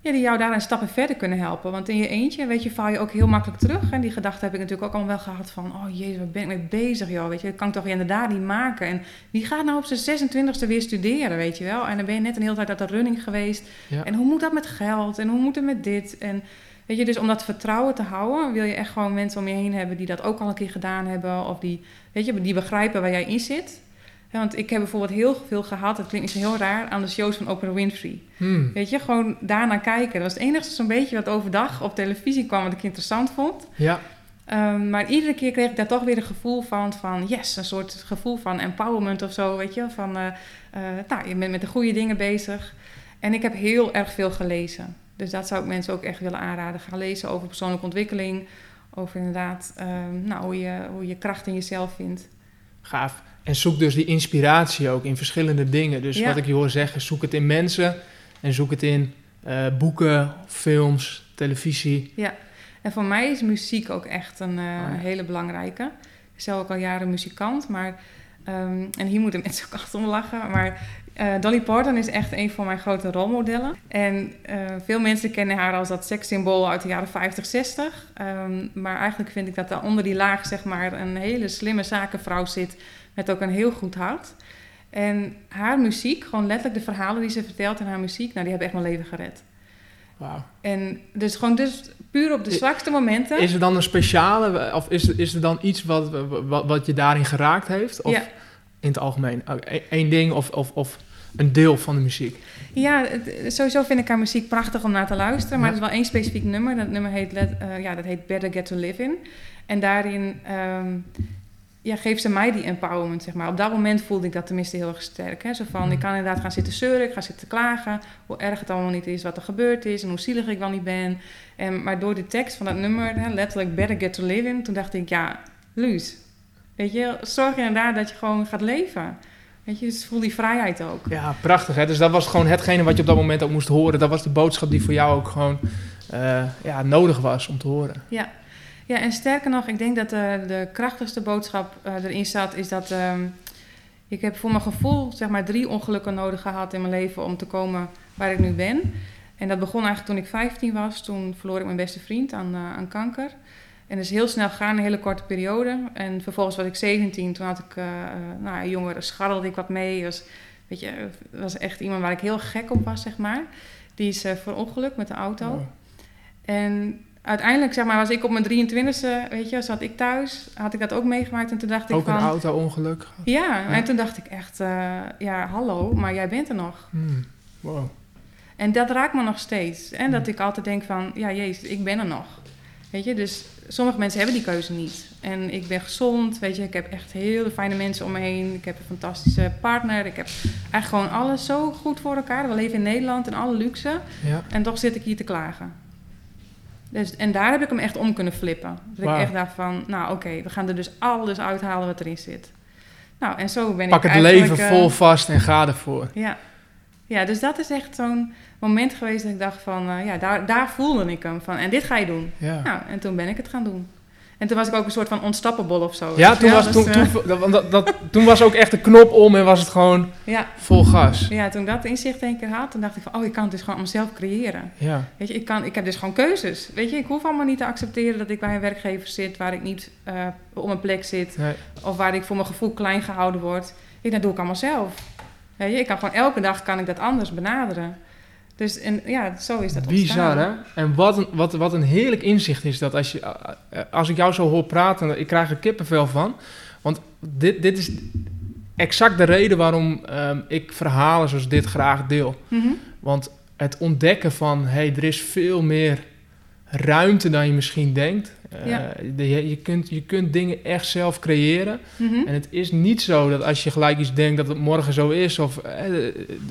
ja, die jou daar een stapje verder kunnen helpen. Want in je eentje, weet je, val je ook heel makkelijk terug. En die gedachte heb ik natuurlijk ook al wel gehad van... oh jezus, waar ben ik mee bezig, joh, weet je. Dat kan ik toch inderdaad niet maken. En wie gaat nou op zijn 26e weer studeren, weet je wel? En dan ben je net een hele tijd uit de running geweest. Ja. En hoe moet dat met geld? En hoe moet het met dit? En weet je, dus om dat vertrouwen te houden... wil je echt gewoon mensen om je heen hebben die dat ook al een keer gedaan hebben. Of die, weet je, die begrijpen waar jij in zit. Ja, want ik heb bijvoorbeeld heel veel gehad, dat klinkt niet zo heel raar, aan de shows van Oprah Winfrey. Hmm. Weet je, gewoon daarnaar kijken. Dat was het enige zo'n beetje wat overdag op televisie kwam wat ik interessant vond. Ja, Um, maar iedere keer kreeg ik daar toch weer een gevoel van, van yes, een soort gevoel van empowerment of zo, weet je. Van, uh, uh, nou, je bent met de goede dingen bezig. En ik heb heel erg veel gelezen. Dus dat zou ik mensen ook echt willen aanraden. Gaan lezen over persoonlijke ontwikkeling. Over inderdaad um, nou, hoe, je, hoe je kracht in jezelf vindt. gaaf. En zoek dus die inspiratie ook in verschillende dingen. Dus Ja. wat ik je hoor zeggen, zoek het in mensen en zoek het in eh, boeken, films, televisie. Ja, en voor mij is muziek ook echt een uh, ja. hele belangrijke. Ik ben zelf ook al jaren muzikant, maar... Um, en hier moeten mensen ook achter om lachen, maar... Uh, Dolly Parton is echt een van mijn grote rolmodellen. En uh, veel mensen kennen haar als dat sekssymbool uit de jaren 50, 60. Um, maar eigenlijk vind ik dat er onder die laag zeg maar, een hele slimme zakenvrouw zit... met ook een heel goed hart. En haar muziek, gewoon letterlijk de verhalen die ze vertelt in haar muziek... nou, die hebben echt mijn leven gered. Wauw. En dus gewoon dus puur op de zwakste momenten. Is er dan een speciale, of is, is er dan iets wat, wat, wat je daarin geraakt heeft? Of Ja. in het algemeen? Eén ding of, of, of een deel van de muziek? Ja, het- sowieso vind ik haar muziek prachtig om naar te luisteren. Maar Ja. er is wel één specifiek nummer. Dat nummer heet, Let- eh, ja, dat heet Better Get To Live In. En daarin ehm, ja, geeft ze mij die empowerment, zeg maar. Op dat moment voelde ik dat tenminste heel erg sterk. Hè? Zo van, ik kan inderdaad gaan zitten zeuren, ik ga zitten klagen... hoe erg het allemaal niet is wat er gebeurd is... en hoe zielig ik wel niet ben. En, maar door de tekst van dat nummer, hè, letterlijk Better Get To Live In... toen dacht ik, ja, Luus, weet je, zorg inderdaad dat je gewoon gaat leven... Weet je, dus voel die vrijheid ook. Ja, prachtig. Hè? Dus dat was gewoon hetgene wat je op dat moment ook moest horen. Dat was de boodschap die voor jou ook gewoon eh, ja, nodig was om te horen. Ja. Ja, en sterker nog, ik denk dat de, de krachtigste boodschap eh, erin zat, is dat ehm, ik heb voor mijn gevoel zeg maar drie ongelukken nodig gehad in mijn leven om te komen waar ik nu ben. En dat begon eigenlijk toen ik 15 was. Toen verloor ik mijn beste vriend aan, eh, aan kanker. En dat is heel snel gegaan, een hele korte periode. En vervolgens was ik 17, toen had ik, eh, eh, nou, een jongen, scharrelde ik wat mee. Was, weet je, was echt iemand waar ik heel gek op was, zeg maar. Die is uh, verongelukt met de auto. Oh. En uiteindelijk zeg maar, was ik op mijn 23e, weet je, zat ik thuis, had ik dat ook meegemaakt en toen dacht ik Ook van... een auto-ongeluk. Ja, en toen dacht ik echt, eh, ja, hallo, maar jij bent er nog. Hmm. Wow. En dat raakt me nog steeds. En dat Hmm. ik altijd denk van, ja, jezus, ik ben er nog. Weet je, dus sommige mensen hebben die keuze niet. En ik ben gezond, weet je, ik heb echt hele fijne mensen om me heen. Ik heb een fantastische partner. Ik heb eigenlijk gewoon alles zo goed voor elkaar. We leven in Nederland en alle luxe. Ja. En toch zit ik hier te klagen. Dus, en daar heb ik hem echt om kunnen flippen. Dat Wauw. ik echt dacht van, nou oké, we gaan er dus alles uithalen wat erin zit. Nou, en zo ben Pak ik het eigenlijk... leven eh, vol vast en ga ervoor. ja. ja, dus dat is echt zo'n moment geweest dat ik dacht van, eh, ja, daar, daar voelde ik hem van. En dit ga je doen. Ja. Nou, en toen ben ik het gaan doen. En toen was ik ook een soort van onstappenbol of zo. Ja, toen was, Dus, toen, eh, toen, dat, dat, dat- toen was ook echt de knop om en was het gewoon ja, vol gas. ja, toen ik dat inzicht een keer had, toen dacht ik van, oh, ik kan het dus gewoon mezelf creëren. Ja, Weet je, ik, kan, ik heb dus gewoon keuzes. Weet je, ik hoef allemaal niet te accepteren dat ik bij een werkgever zit waar ik niet eh, op mijn plek zit. nee. Of waar ik voor mijn gevoel klein gehouden word. Ja, dat doe ik allemaal zelf. Weet je, ik kan gewoon elke dag kan ik dat anders benaderen. Dus en, ja, zo is dat Bizar, hè? ontstaan. En wat een, wat, wat een heerlijk inzicht is dat als, je, als ik jou zo hoor praten, ik krijg er kippenvel van. Want dit, dit is exact de reden waarom ehm, ik verhalen zoals dit graag deel. Mhm. Want het ontdekken van, hé, hey, er is veel meer ruimte dan je misschien denkt. Eh, Ja. de- je, je, kunt, je kunt dingen echt zelf creëren. Mhm. En het is niet zo dat als je gelijk iets denkt dat het morgen zo is, of eh,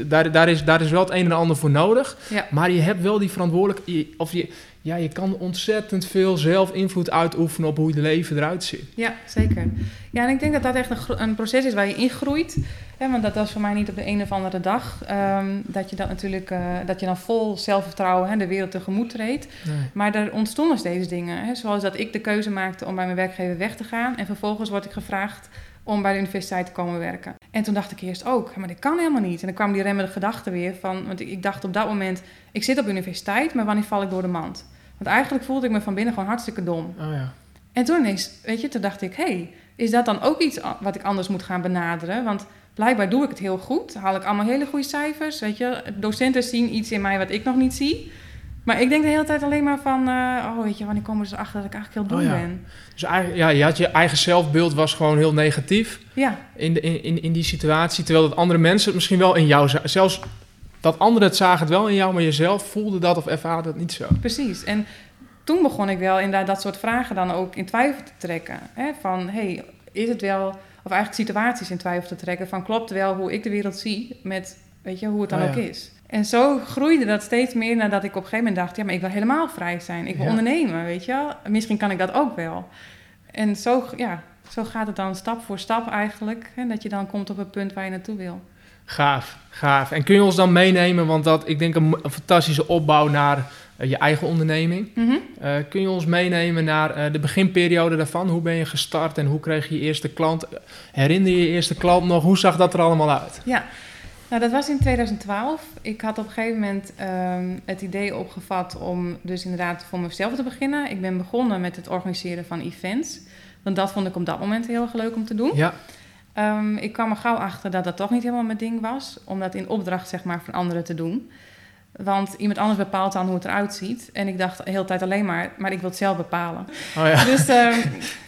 daar, daar, is, daar is wel het een en ander voor nodig. Ja. Maar je hebt wel die verantwoordelijkheid, of je, ja, je kan ontzettend veel zelf invloed uitoefenen op hoe je leven eruit ziet. Ja, zeker. Ja, en ik denk dat dat echt een, een proces is waar je ingroeit. Hè, want dat was voor mij niet op de een of andere dag. ehm, dat je dat natuurlijk, eh, dat je dan vol zelfvertrouwen hè, de wereld tegemoet treedt. Maar er ontstonden steeds dingen. Hè, zoals dat ik de keuze maakte om bij mijn werkgever weg te gaan. En vervolgens word ik gevraagd om bij de universiteit te komen werken. En toen dacht ik eerst ook, maar dat kan helemaal niet. En dan kwam die remmende gedachte weer van... Want ik, dacht op dat moment, ik zit op universiteit, maar wanneer val ik door de mand? Want eigenlijk voelde ik me van binnen gewoon hartstikke dom. Oh ja. En toen ineens, weet je, toen dacht ik... hé, hey, is dat dan ook iets wat ik anders moet gaan benaderen? Want blijkbaar doe ik het heel goed. Haal ik allemaal hele goede cijfers, weet je. Docenten zien iets in mij wat ik nog niet zie. Maar ik denk de hele tijd alleen maar van... eh, oh, weet je, wanneer komen ze erachter dat ik eigenlijk heel dom Oh ja. ben? Dus eigenlijk, ja, je had je eigen zelfbeeld was gewoon heel negatief Ja, in, de, in, in, die situatie, terwijl dat andere mensen het misschien wel in jou zagen. Zelfs dat anderen het zagen het wel in jou, maar jezelf voelde dat of ervaarde het niet zo. precies. En toen begon ik wel inderdaad dat soort vragen dan ook in twijfel te trekken. Hè? Van, hey, is het wel... Of eigenlijk situaties in twijfel te trekken. Van, klopt wel hoe ik de wereld zie met, weet je, hoe het dan Oh ja. ook is. En zo groeide dat steeds meer nadat ik op een gegeven moment dacht... ja, maar ik wil helemaal vrij zijn. Ik wil Ja. ondernemen, weet je wel. Misschien kan ik dat ook wel. En zo, ja, zo gaat het dan stap voor stap eigenlijk. Hè? Dat je dan komt op het punt waar je naartoe wil. Gaaf, gaaf. En kun je ons dan meenemen, want dat, ik denk een fantastische opbouw naar eh, je eigen onderneming. Mhm. Eh, kun je ons meenemen naar eh, de beginperiode daarvan? Hoe ben je gestart en hoe kreeg je je eerste klant? Herinner je je eerste klant nog? Hoe zag dat er allemaal uit? Ja, nou dat was in 2012. Ik had op een gegeven moment ehm, het idee opgevat om dus inderdaad voor mezelf te beginnen. Ik ben begonnen met het organiseren van events. Want dat vond ik op dat moment heel erg leuk om te doen. Ja, Ehm, ik kwam er gauw achter dat dat toch niet helemaal mijn ding was. Om dat in opdracht zeg maar, van anderen te doen. Want iemand anders bepaalt dan hoe het eruit ziet. En ik dacht de hele tijd alleen maar, maar ik wil het zelf bepalen. oh ja. Dus, ehm,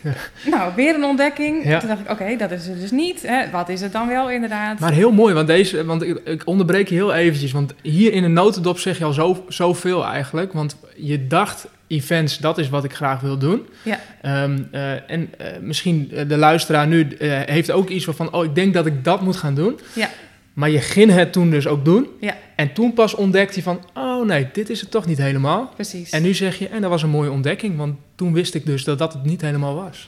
nou, weer een ontdekking. Ja. Toen dacht ik, oké, dat is het dus niet. Hè? Wat is het dan wel inderdaad? Maar heel mooi, want, deze, want ik, ik onderbreek je heel eventjes. Want hier in een notendop zeg je al zo, zoveel eigenlijk. Want je dacht, events, dat is wat ik graag wil doen. Ja. Ehm, eh, en eh, misschien eh, de luisteraar nu heeft ook iets van... oh, ik denk dat ik dat moet gaan doen. Ja. Maar je ging het toen dus ook doen. Ja. En toen pas ontdekte je van... oh nee, dit is het toch niet helemaal. Precies. En nu zeg je, en dat was een mooie ontdekking. Want toen wist ik dus dat dat het niet helemaal was.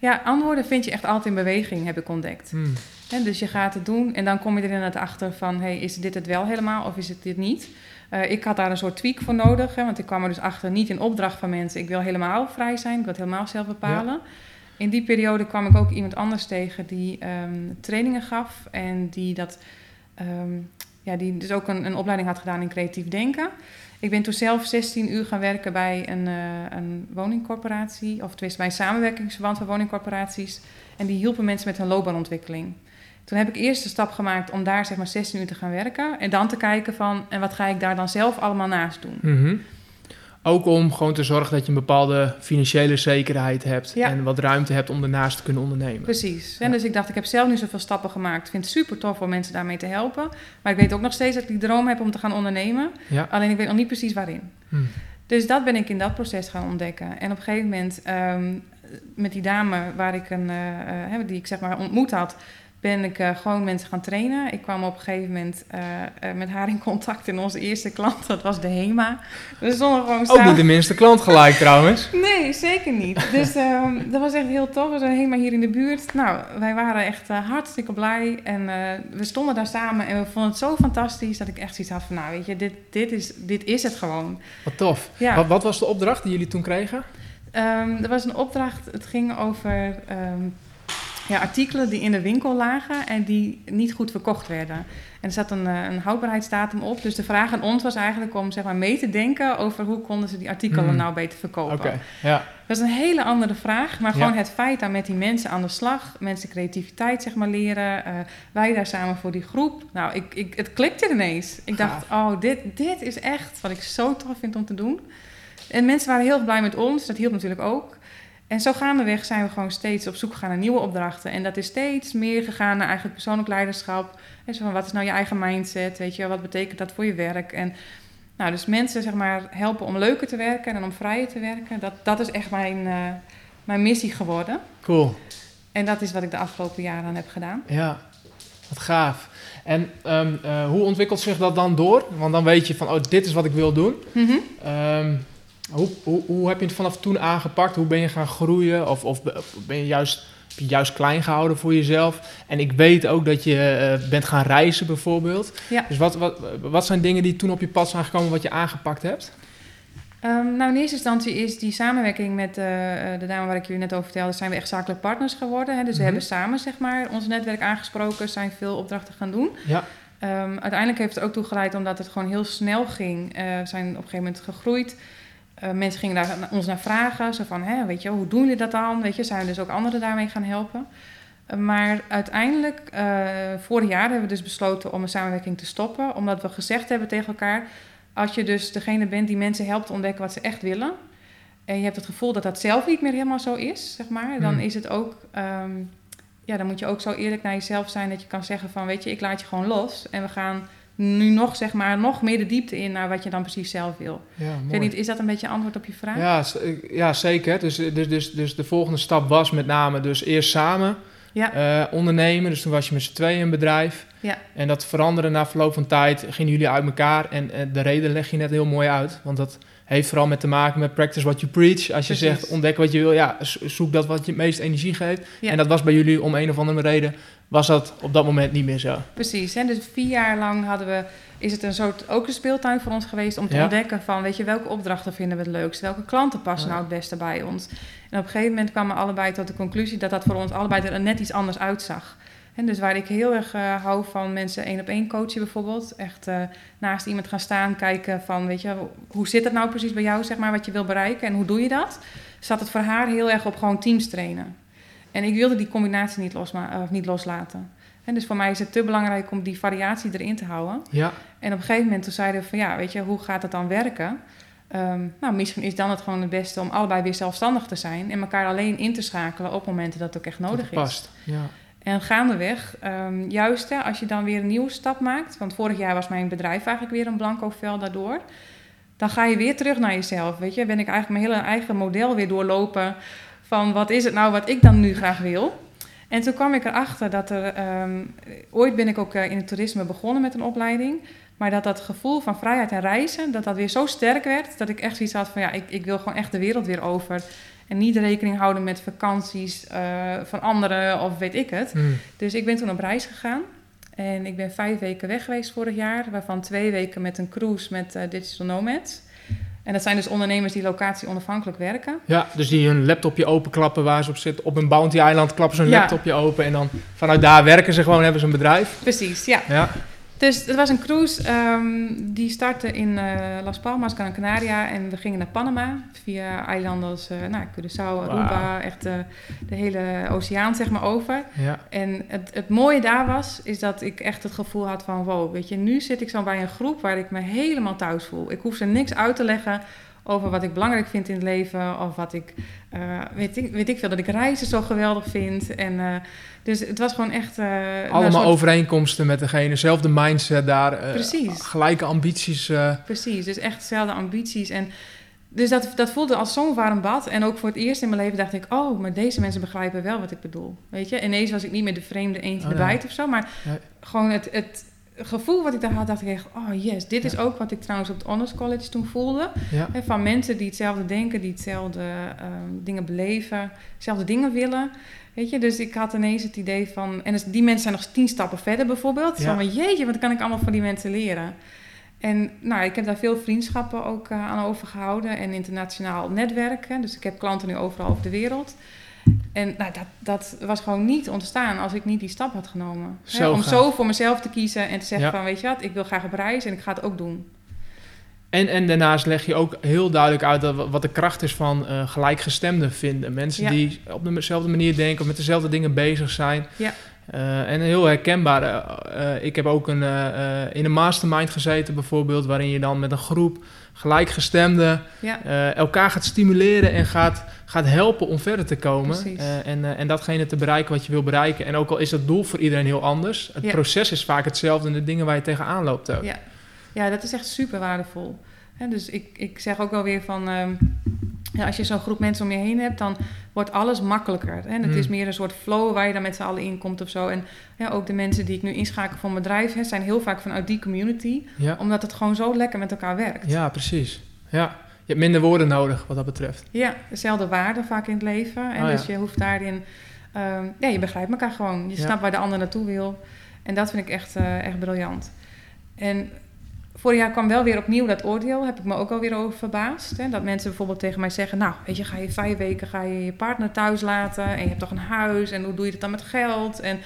Ja, antwoorden vind je echt altijd in beweging, heb ik ontdekt. Hmm. Dus je gaat het doen en dan kom je er inderdaad achter van... Hey, is dit het wel helemaal of is het dit niet? Eh, ik had daar een soort tweak voor nodig, hè, want ik kwam er dus achter... niet in opdracht van mensen, ik wil helemaal vrij zijn, ik wil het helemaal zelf bepalen. In die periode kwam ik ook iemand anders tegen die ehm, trainingen gaf... en die, dat, ehm, ja, die dus ook een, een opleiding had gedaan in creatief denken... Ik ben toen zelf 16 uur gaan werken bij een, eh, een woningcorporatie, of tenminste bij een samenwerkingsverband van woningcorporaties. En die hielpen mensen met hun loopbaanontwikkeling. Toen heb ik eerst de stap gemaakt om daar zeg maar 16 uur te gaan werken. En dan te kijken van, en wat ga ik daar dan zelf allemaal naast doen? Mhm. Ook om gewoon te zorgen dat je een bepaalde financiële zekerheid hebt Ja. en wat ruimte hebt om daarnaast te kunnen ondernemen. Precies. En Ja. dus ik dacht, ik heb zelf nu zoveel stappen gemaakt. Ik vind het super tof om mensen daarmee te helpen. Maar ik weet ook nog steeds dat ik die droom heb om te gaan ondernemen. Ja. Alleen ik weet nog niet precies waarin. Hm. Dus dat ben ik in dat proces gaan ontdekken. En op een gegeven moment, ehm, met die dame waar ik een, eh, eh, die ik zeg maar ontmoet had, ben ik eh, gewoon mensen gaan trainen. Ik kwam op een gegeven moment eh, eh, met haar in contact en onze eerste klant, dat was de HEMA. We stonden gewoon Ook samen. niet de minste klant gelijk trouwens. Nee, zeker niet. Dus ehm, dat was echt heel tof. We zijn helemaal hier in de buurt. Nou, wij waren echt hartstikke blij. En we stonden daar samen en we vonden het zo fantastisch dat ik echt zoiets had van, nou weet je, dit, dit, is, dit is het gewoon. Wat tof. Ja. Wat, wat was de opdracht die jullie toen kregen? Ehm, er was een opdracht, het ging over ehm, ja, artikelen die in de winkel lagen en die niet goed verkocht werden. En er zat een, eh, een houdbaarheidsdatum op. Dus de vraag aan ons was eigenlijk om zeg maar, mee te denken over hoe konden ze die artikelen Hmm. nou beter verkopen. Oké, ja. Dat is een hele andere vraag, maar gewoon Ja. het feit dat met die mensen aan de slag, mensen creativiteit zeg maar leren, eh, wij daar samen voor die groep. Nou, ik, ik, het klikte ineens. Ik dacht, oh, dit, dit is echt wat ik zo tof vind om te doen. En mensen waren heel blij met ons, dat hielp natuurlijk ook. En zo gaandeweg zijn we gewoon steeds op zoek gegaan naar nieuwe opdrachten. En dat is steeds meer gegaan naar eigenlijk persoonlijk leiderschap. En zo van, wat is nou je eigen mindset, weet je, wat betekent dat voor je werk? En nou, dus mensen zeg maar helpen om leuker te werken en om vrijer te werken. Dat, dat is echt mijn, eh, mijn missie geworden. Cool. En dat is wat ik de afgelopen jaren aan heb gedaan. Ja, wat gaaf. En ehm, eh, hoe ontwikkelt zich dat dan door? Want dan weet je van, oh, dit is wat ik wil doen. Mhm. Ehm, hoe, hoe, hoe heb je het vanaf toen aangepakt? Hoe ben je gaan groeien? Of, of be- ben je juist, heb je juist klein gehouden voor jezelf? En ik weet ook dat je eh, bent gaan reizen bijvoorbeeld. Ja. Dus wat, wat, wat zijn dingen die toen op je pad zijn gekomen wat je aangepakt hebt? Ehm, nou, in eerste instantie is die samenwerking met eh, eh, de dame waar ik jullie net over vertelde, zijn we echt zakelijk partners geworden. Hè? Dus we Mhm. hebben samen zeg maar, ons netwerk aangesproken, zijn veel opdrachten gaan doen. Ja. Ehm, uiteindelijk heeft het ook toe geleid omdat het gewoon heel snel ging. We zijn op een gegeven moment gegroeid. Eh, mensen gingen daar ons naar vragen. Zo van, hè, weet je, hoe doen jullie dat dan? Weet je, zijn we dus ook anderen daarmee gaan helpen. Eh, maar uiteindelijk, eh, vorig jaar hebben we dus besloten om een samenwerking te stoppen. Omdat we gezegd hebben tegen elkaar... als je dus degene bent die mensen helpt ontdekken wat ze echt willen... en je hebt het gevoel dat dat zelf niet meer helemaal zo is, zeg maar... dan Hmm. is het ook... ehm, ja, dan moet je ook zo eerlijk naar jezelf zijn dat je kan zeggen van... weet je, ik laat je gewoon los en we gaan nu nog, zeg maar, nog meer de diepte in... naar wat je dan precies zelf wil. Ja, Ik weet niet, is dat een beetje antwoord op je vraag? Ja, ja zeker. Dus, dus, dus, dus de volgende stap was met name dus eerst samen Ja. eh, ondernemen. Dus toen was je met z'n tweeën een bedrijf. Ja. En dat veranderde na verloop van tijd. Gingen jullie uit elkaar. En eh, de reden leg je net heel mooi uit. Want dat heeft vooral met te maken met practice what you preach. Als je Precies. zegt ontdek wat je wil. Ja, zo- zoek dat wat je het meest energie geeft. Ja. En dat was bij jullie om een of andere reden. Was dat op dat moment niet meer zo. Precies, hè? dus vier jaar lang hadden we, is het een soort ook een speeltuin voor ons geweest om te Ja. ontdekken van, weet je, welke opdrachten vinden we het leukst, welke klanten passen Ja. nou het beste bij ons. En op een gegeven moment kwamen we allebei tot de conclusie dat dat voor ons allebei er net iets anders uitzag. En dus waar ik heel erg eh, hou van mensen één op één coachen bijvoorbeeld, echt eh, naast iemand gaan staan, kijken van, weet je, hoe zit het nou precies bij jou, zeg maar, wat je wil bereiken en hoe doe je dat? Zat het voor haar heel erg op gewoon teams trainen. En ik wilde die combinatie niet, losma- of niet loslaten. En dus voor mij is het te belangrijk om die variatie erin te houden. Ja, En op een gegeven moment toen zeiden we van ja, weet je, hoe gaat dat dan werken? Ehm, nou, misschien is dan het gewoon het beste om allebei weer zelfstandig te zijn en elkaar alleen in te schakelen op momenten dat het ook echt nodig is. past. Ja. En gaandeweg, ehm, juist hè, als je dan weer een nieuwe stap maakt, want vorig jaar was mijn bedrijf eigenlijk weer een blanco vel daardoor, dan ga je weer terug naar jezelf. Weet je, ben ik eigenlijk mijn hele eigen model weer doorlopen van wat is het nou wat ik dan nu graag wil. En toen kwam ik erachter dat er, ehm, ooit ben ik ook eh, in het toerisme begonnen met een opleiding, maar dat dat gevoel van vrijheid en reizen, dat dat weer zo sterk werd, dat ik echt zoiets had van ja, ik, ik wil gewoon echt de wereld weer over. En niet rekening houden met vakanties eh, van anderen of weet ik het. Hm. Dus ik ben toen op reis gegaan. En ik ben vijf weken weg geweest vorig jaar. Waarvan twee weken met een cruise met eh, Digital Nomads. En dat zijn dus ondernemers die locatie onafhankelijk werken. Ja, dus die hun laptopje openklappen waar ze op zitten. Op een bounty island klappen ze hun Ja. laptopje open. En dan vanuit daar werken ze gewoon, hebben ze een bedrijf. Precies, ja. Ja, Dus het was een cruise. ehm, die startte in eh, Las Palmas, Gran Canaria. En we gingen naar Panama. Via eilanden als eh nou, Curaçao, Aruba. Echt eh, de hele oceaan zeg maar over. ja. En het, het mooie daar was, is dat ik echt het gevoel had van... wow, weet je, nu zit ik zo bij een groep waar ik me helemaal thuis voel. Ik hoef ze niks uit te leggen over wat ik belangrijk vind in het leven. Of wat ik, eh, weet, ik weet ik veel, dat ik reizen zo geweldig vind. En, uh, dus het was gewoon echt... Uh, Allemaal soort... overeenkomsten met degene, dezelfde mindset daar. Precies. Gelijke ambities. Precies, dus echt dezelfde ambities. En dus dat, dat voelde als zo'n warm bad. En ook voor het eerst in mijn leven dacht ik... oh, maar deze mensen begrijpen wel wat ik bedoel. Weet je? Ineens was ik niet meer de vreemde eentje oh, erbij of zo. Maar gewoon het, het gevoel wat ik daar had, dacht ik echt... oh yes, dit is ook wat ik trouwens op het Honors College toen voelde. van mensen die hetzelfde denken, die hetzelfde um, dingen beleven... hetzelfde dingen willen. Weet je, dus ik had ineens het idee van... en dus die mensen zijn nog tien stappen verder bijvoorbeeld. Ja. Van, jeetje, wat kan ik allemaal van die mensen leren? En nou, ik heb daar veel vriendschappen ook uh, aan overgehouden en internationaal netwerken. Dus ik heb klanten nu overal over de wereld. En nou, dat, dat was gewoon niet ontstaan als ik niet die stap had genomen. Hè, om zo voor mezelf te kiezen en te zeggen van, weet je wat, ik wil graag op reis en ik ga het ook doen. En, en daarnaast leg je ook heel duidelijk uit dat, wat de kracht is van uh, gelijkgestemden vinden. Mensen die op dezelfde manier denken of met dezelfde dingen bezig zijn. Ja. Uh, en heel herkenbaar. Uh, ik heb ook een, in een mastermind gezeten, bijvoorbeeld, waarin je dan met een groep gelijkgestemden ja. elkaar gaat stimuleren en gaat, gaat helpen om verder te komen. en, en datgene te bereiken wat je wil bereiken. En ook al is het doel voor iedereen heel anders, het proces is vaak hetzelfde en de dingen waar je tegenaan loopt ook. Ja, ja dat is echt super waardevol. dus ik, ik zeg ook wel weer van. Um, ja, als je zo'n groep mensen om je heen hebt, dan wordt alles makkelijker. Hè? Het is hmm. meer een soort flow waar je dan met z'n allen in komt of zo. En ja, ook de mensen die ik nu inschakel voor mijn bedrijf, hè, zijn heel vaak vanuit die community. Omdat het gewoon zo lekker met elkaar werkt. Ja, precies. Ja. Je hebt minder woorden nodig wat dat betreft. Ja, dezelfde waarden vaak in het leven. En oh, dus je hoeft daarin... Um, ja, je begrijpt elkaar gewoon. Je snapt waar de ander naartoe wil. En dat vind ik echt, uh, echt briljant. En Vorig jaar kwam wel weer opnieuw dat oordeel. Heb ik me ook alweer over verbaasd. Hè? Dat mensen bijvoorbeeld tegen mij zeggen... nou, weet je, ga je vijf weken ga je, je partner thuis laten... en je hebt toch een huis en hoe doe je dat dan met geld? En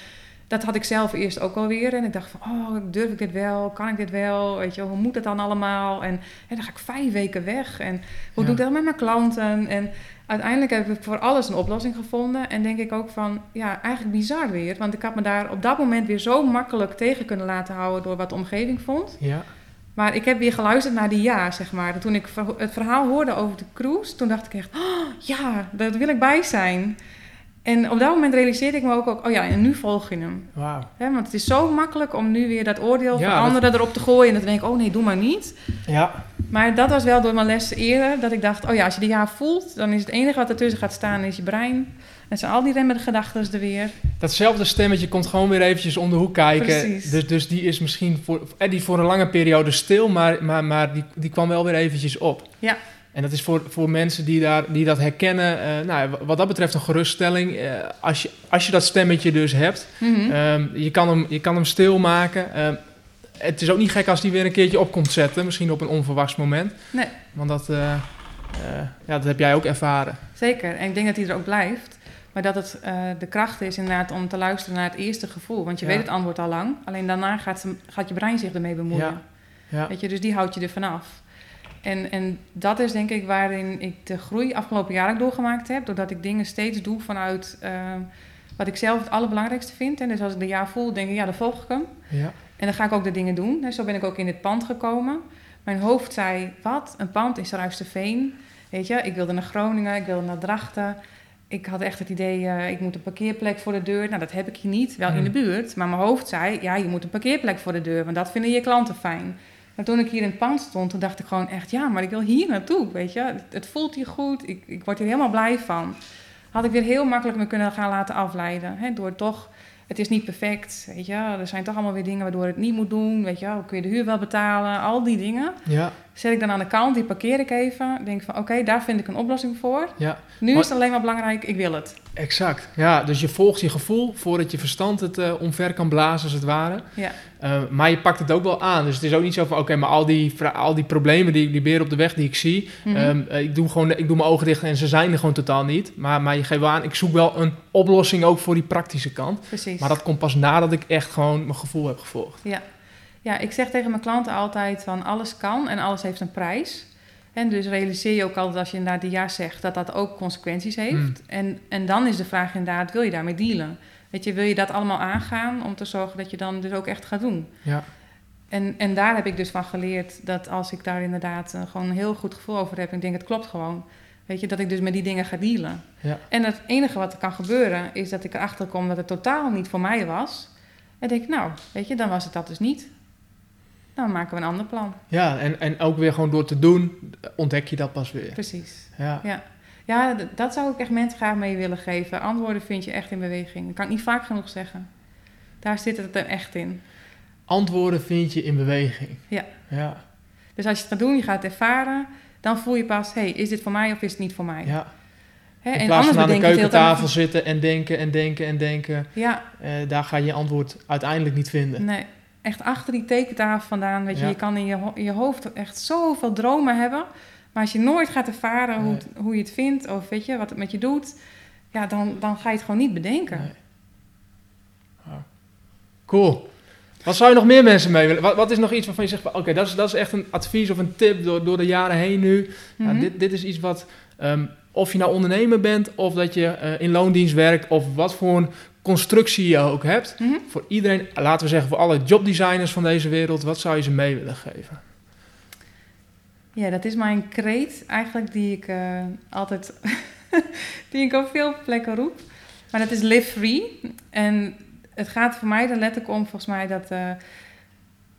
dat had ik zelf eerst ook alweer. En ik dacht van, oh, durf ik dit wel? Kan ik dit wel? Weet je, hoe moet het dan allemaal? En, en dan ga ik vijf weken weg. En hoe doe ik dat met mijn klanten? En uiteindelijk heb ik voor alles een oplossing gevonden. En denk ik ook van, ja, eigenlijk bizar weer. Want ik had me daar op dat moment weer zo makkelijk tegen kunnen laten houden... door wat de omgeving vond. Ja. Maar ik heb weer geluisterd naar die ja, zeg maar. Toen ik het verhaal hoorde over de cruise, toen dacht ik echt, oh, ja, daar wil ik bij zijn. En op dat moment realiseerde ik me ook, ook oh ja, en nu volg je hem. Wauw. want het is zo makkelijk om nu weer dat oordeel van anderen erop te gooien. En dan denk ik, oh nee, doe maar niet. Ja. Maar dat was wel door mijn les eerder, dat ik dacht, oh ja, als je die ja voelt, dan is het enige wat ertussen gaat staan, is je brein. En zijn al die remmende gedachten er weer. Datzelfde stemmetje komt gewoon weer eventjes om de hoek kijken. Precies. Dus, dus die is misschien voor, eh, die voor een lange periode stil, maar, maar, maar die, die kwam wel weer eventjes op. Ja. En dat is voor, voor mensen die, daar, die dat herkennen, uh, nou, wat dat betreft een geruststelling. Uh, als, je, als je dat stemmetje dus hebt, mm um, je, kan hem, je kan hem stilmaken. Uh, het is ook niet gek als die weer een keertje op komt zetten, misschien op een onverwachts moment. Nee. Want dat, ja, dat heb jij ook ervaren. Zeker, en ik denk dat hij er ook blijft. Maar dat het uh, de kracht is inderdaad om te luisteren naar het eerste gevoel. Want je weet het antwoord al lang. Alleen daarna gaat, ze, gaat je brein zich ermee bemoeien. Ja. Ja. Weet je, dus die houdt je er vanaf. En, en dat is denk ik waarin ik de groei afgelopen jaar ook doorgemaakt heb. Doordat ik dingen steeds doe vanuit uh, wat ik zelf het allerbelangrijkste vind. En dus als ik de ja voel, denk ik, ja, dan volg ik hem. Ja. En dan ga ik ook de dingen doen. En zo ben ik ook in het pand gekomen. Mijn hoofd zei, wat? Een pand in Ruisterveen? Weet je, ik wilde naar Groningen, ik wilde naar Drachten ik had echt het idee, uh, ik moet een parkeerplek voor de deur. Nou, dat heb ik hier niet, wel in de hmm. buurt. Maar mijn hoofd zei, ja, je moet een parkeerplek voor de deur, want dat vinden je klanten fijn. Maar toen ik hier in het pand stond, toen dacht ik gewoon echt, ja, maar ik wil hier naartoe, weet je. Het, voelt hier goed, ik, ik word hier helemaal blij van. Had ik weer heel makkelijk me kunnen gaan laten afleiden, hè, door toch het is niet perfect, weet je. Er zijn toch allemaal weer dingen waardoor het niet moet doen, weet je. Kun je de huur wel betalen, al die dingen. Ja. Zet ik dan aan de kant, die parkeer ik even. Denk van, oké, daar vind ik een oplossing voor. Ja. Nu is het alleen maar belangrijk, ik wil het. Exact, ja. Dus je volgt je gevoel voordat je verstand het uh, omver kan blazen, als het ware. Ja. Uh, maar je pakt het ook wel aan. Dus het is ook niet zo van, oké, maar al die, al die problemen, die, die beren op de weg die ik zie... Mm -hmm. um, ik, doe gewoon, ik doe mijn ogen dicht en ze zijn er gewoon totaal niet. Maar, maar je geeft wel aan, ik zoek wel een oplossing ook voor die praktische kant. Precies. Maar dat komt pas nadat ik echt gewoon mijn gevoel heb gevolgd. Ja. Ja, ik zeg tegen mijn klanten altijd van, alles kan en alles heeft een prijs... En dus realiseer je ook altijd als je inderdaad die ja zegt, dat dat ook consequenties heeft. Mm. En, en dan is de vraag inderdaad, wil je daarmee dealen? Weet je, wil je dat allemaal aangaan om te zorgen dat je dan dus ook echt gaat doen? Ja. En, en daar heb ik dus van geleerd dat als ik daar inderdaad uh, gewoon een heel goed gevoel over heb... ik denk, het klopt gewoon... Weet je, dat ik dus met die dingen ga dealen. Ja. En het enige wat er kan gebeuren is dat ik erachter kom dat het totaal niet voor mij was. En denk ik, nou, weet je, dan was het dat dus niet. Dan maken we een ander plan. Ja, en, en ook weer gewoon door te doen, ontdek je dat pas weer. Precies. Ja. Ja, ja dat zou ik echt mensen graag mee willen geven. Antwoorden vind je echt in beweging. Dat kan ik niet vaak genoeg zeggen. Daar zit het er echt in. Antwoorden vind je in beweging. Ja. Ja, Dus als je het gaat doen, je gaat het ervaren, dan voel je pas, hey, is dit voor mij of is het niet voor mij? ja. Hè, In plaats van aan de keukentafel zitten en denken en denken en denken. Ja, eh, daar ga je je antwoord uiteindelijk niet vinden. nee. Echt achter die tekentafel vandaan, weet je, Ja. je kan in je, ho- je hoofd echt zoveel dromen hebben. Maar als je nooit gaat ervaren hoe, het- hoe je het vindt of weet je, wat het met je doet, ja, dan, dan ga je het gewoon niet bedenken. Nee. Cool. Wat zou je nog meer mensen mee willen? Wat, wat is nog iets waarvan je zegt, oké, dat, is, dat is echt een advies of een tip door, door de jaren heen nu. Ja, Mhm. dit, dit is iets wat, ehm, of je nou ondernemer bent of dat je eh, in loondienst werkt of wat voor een constructie je ook hebt. Mhm. Voor iedereen, laten we zeggen voor alle jobdesigners van deze wereld, wat zou je ze mee willen geven? Ja, dat is mijn kreet eigenlijk die ik eh, altijd, die ik op veel plekken roep. Maar dat is live free. En het gaat voor mij er letterlijk om, volgens mij, dat... eh,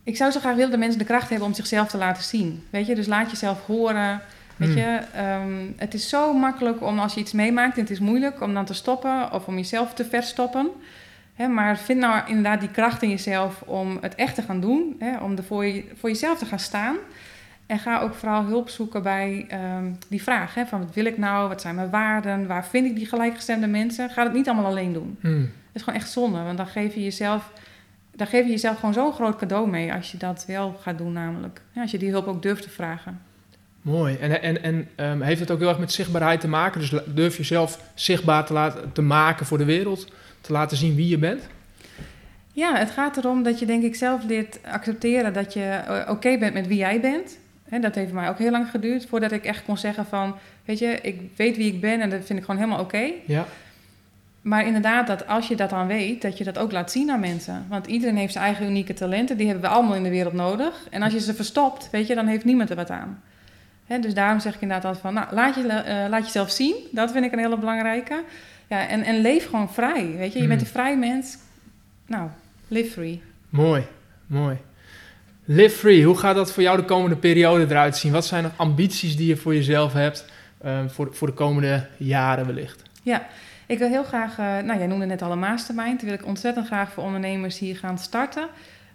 ik zou zo graag willen dat mensen de kracht hebben om zichzelf te laten zien. Weet je, dus laat jezelf horen. Weet Hmm. je, ehm, het is zo makkelijk om als je iets meemaakt en het is moeilijk om dan te stoppen of om jezelf te verstoppen. Hè, maar vind nou inderdaad die kracht in jezelf om het echt te gaan doen. Hè, om er voor, je, voor jezelf te gaan staan. En ga ook vooral hulp zoeken bij ehm, die vraag. Hè, van wat wil ik nou? Wat zijn mijn waarden? Waar vind ik die gelijkgestemde mensen? Ga het niet allemaal alleen doen. Hmm. Dat is gewoon echt zonde. Want dan geef je jezelf, dan geef je jezelf gewoon zo'n groot cadeau mee als je dat wel gaat doen namelijk. Ja, als je die hulp ook durft te vragen. Mooi. En, en, en ehm, heeft het ook heel erg met zichtbaarheid te maken? Dus durf jezelf zichtbaar te, laten, te maken voor de wereld? Te laten zien wie je bent? Ja, het gaat erom dat je denk ik zelf leert accepteren dat je eh, oké bent met wie jij bent. Hè, dat heeft mij ook heel lang geduurd voordat ik echt kon zeggen van, weet je, ik weet wie ik ben en dat vind ik gewoon helemaal oké. Ja. Maar inderdaad, dat als je dat dan weet, dat je dat ook laat zien aan mensen. Want iedereen heeft zijn eigen unieke talenten, die hebben we allemaal in de wereld nodig. En als je ze verstopt, weet je, dan heeft niemand er wat aan. Dus daarom zeg ik inderdaad altijd van, nou, laat, je, eh, laat jezelf zien. Dat vind ik een hele belangrijke. Ja, en, en leef gewoon vrij, weet je. Je bent Hmm. een vrij mens. Nou, live free. Mooi, mooi. Live free, hoe gaat dat voor jou de komende periode eruit zien? Wat zijn de ambities die je voor jezelf hebt ehm, voor, voor de komende jaren wellicht? Ja, ik wil heel graag, eh, nou jij noemde net al een mastermind. Wil ik ontzettend graag voor ondernemers hier gaan starten.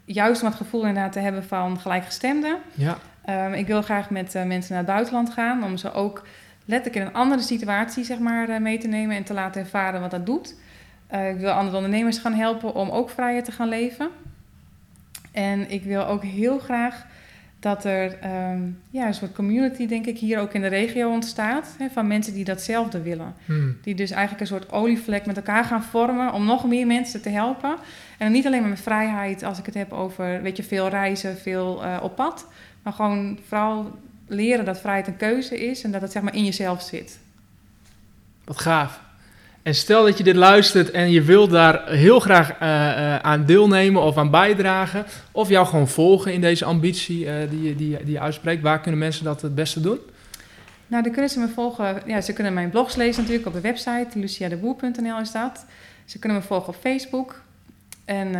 Juist om het gevoel inderdaad te hebben van gelijkgestemden. Ja, Ehm, ik wil graag met eh, mensen naar het buitenland gaan om ze ook letterlijk in een andere situatie zeg maar, eh, mee te nemen en te laten ervaren wat dat doet. Eh, ik wil andere ondernemers gaan helpen om ook vrijer te gaan leven. En ik wil ook heel graag dat er ehm, ja, een soort community, denk ik, hier ook in de regio ontstaat. Hè, van mensen die datzelfde willen. Hmm. Die dus eigenlijk een soort olievlek met elkaar gaan vormen om nog meer mensen te helpen. En niet alleen maar met vrijheid als ik het heb over weet je, veel reizen, veel op pad. Maar gewoon vooral leren dat vrijheid een keuze is en dat het zeg maar in jezelf zit. wat gaaf. En stel dat je dit luistert en je wilt daar heel graag eh, eh, aan deelnemen of aan bijdragen, of jou gewoon volgen in deze ambitie eh, die, je, die, die je uitspreekt, waar kunnen mensen dat het beste doen? Nou, dan kunnen ze me volgen. Ja, ze kunnen mijn blogs lezen natuurlijk op de website. luciadeboer.nl is dat. Ze kunnen me volgen op Facebook. En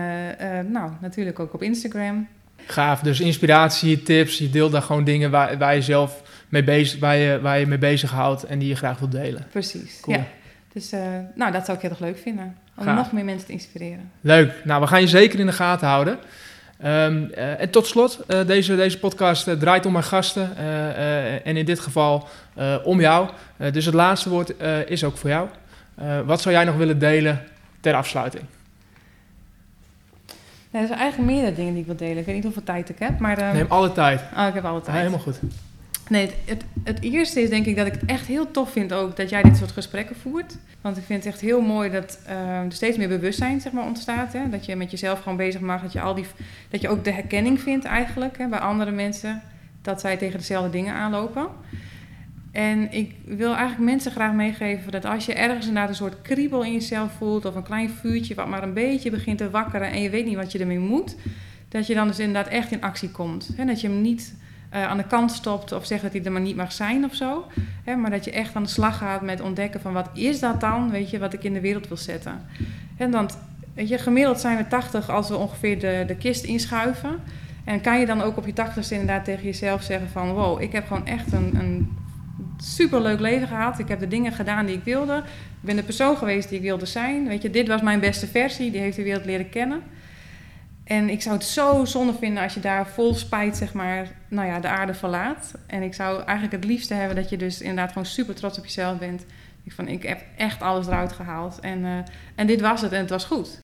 nou, natuurlijk ook op Instagram. Gaaf, dus inspiratie, tips, je deelt daar gewoon dingen waar, waar je zelf mee bezig, waar je, waar je mee bezighoudt en die je graag wilt delen. Precies. Cool. Ja. Dus eh, nou, dat zou ik heel erg leuk vinden. Om Gaaf. nog meer mensen te inspireren. Leuk. Nou, we gaan je zeker in de gaten houden. Ehm, eh, en tot slot, eh, deze, deze podcast draait om mijn gasten. en in dit geval om jou. Dus het laatste woord is ook voor jou. Wat zou jij nog willen delen ter afsluiting? Nee, er zijn eigenlijk meerdere dingen die ik wil delen. Ik weet niet hoeveel tijd ik heb, maar... ehm, Neem alle tijd. Oh, ik heb alle Ja, tijd. helemaal goed. Nee, het, het, het eerste is denk ik dat ik het echt heel tof vind ook dat jij dit soort gesprekken voert. Want ik vind het echt heel mooi dat eh, er steeds meer bewustzijn zeg maar, ontstaat. Hè? Dat je met jezelf gewoon bezig mag. Dat je, al die, dat je ook de herkenning vindt eigenlijk hè, bij andere mensen. Dat zij tegen dezelfde dingen aanlopen. En ik wil eigenlijk mensen graag meegeven dat als je ergens inderdaad een soort kriebel in jezelf voelt... of een klein vuurtje wat maar een beetje begint te wakkeren... en je weet niet wat je ermee moet... dat je dan dus inderdaad echt in actie komt. En dat je hem niet uh, aan de kant stopt of zegt dat hij er maar niet mag zijn of zo. Maar dat je echt aan de slag gaat met ontdekken van wat is dat dan, weet je, wat ik in de wereld wil zetten. En dan, weet je, gemiddeld zijn we 80 als we ongeveer de, de kist inschuiven. En kan je dan ook op je tachtigste inderdaad tegen jezelf zeggen van... wow, ik heb gewoon echt een, een superleuk leven gehad. Ik heb de dingen gedaan die ik wilde. Ik ben de persoon geweest die ik wilde zijn. Weet je, dit was mijn beste versie. Die heeft de wereld leren kennen. En ik zou het zo zonde vinden als je daar vol spijt, zeg maar, nou ja, de aarde verlaat. En ik zou eigenlijk het liefste hebben dat je dus inderdaad gewoon super trots op jezelf bent. Ik van, ik heb echt alles eruit gehaald. En, uh, en dit was het en het was goed.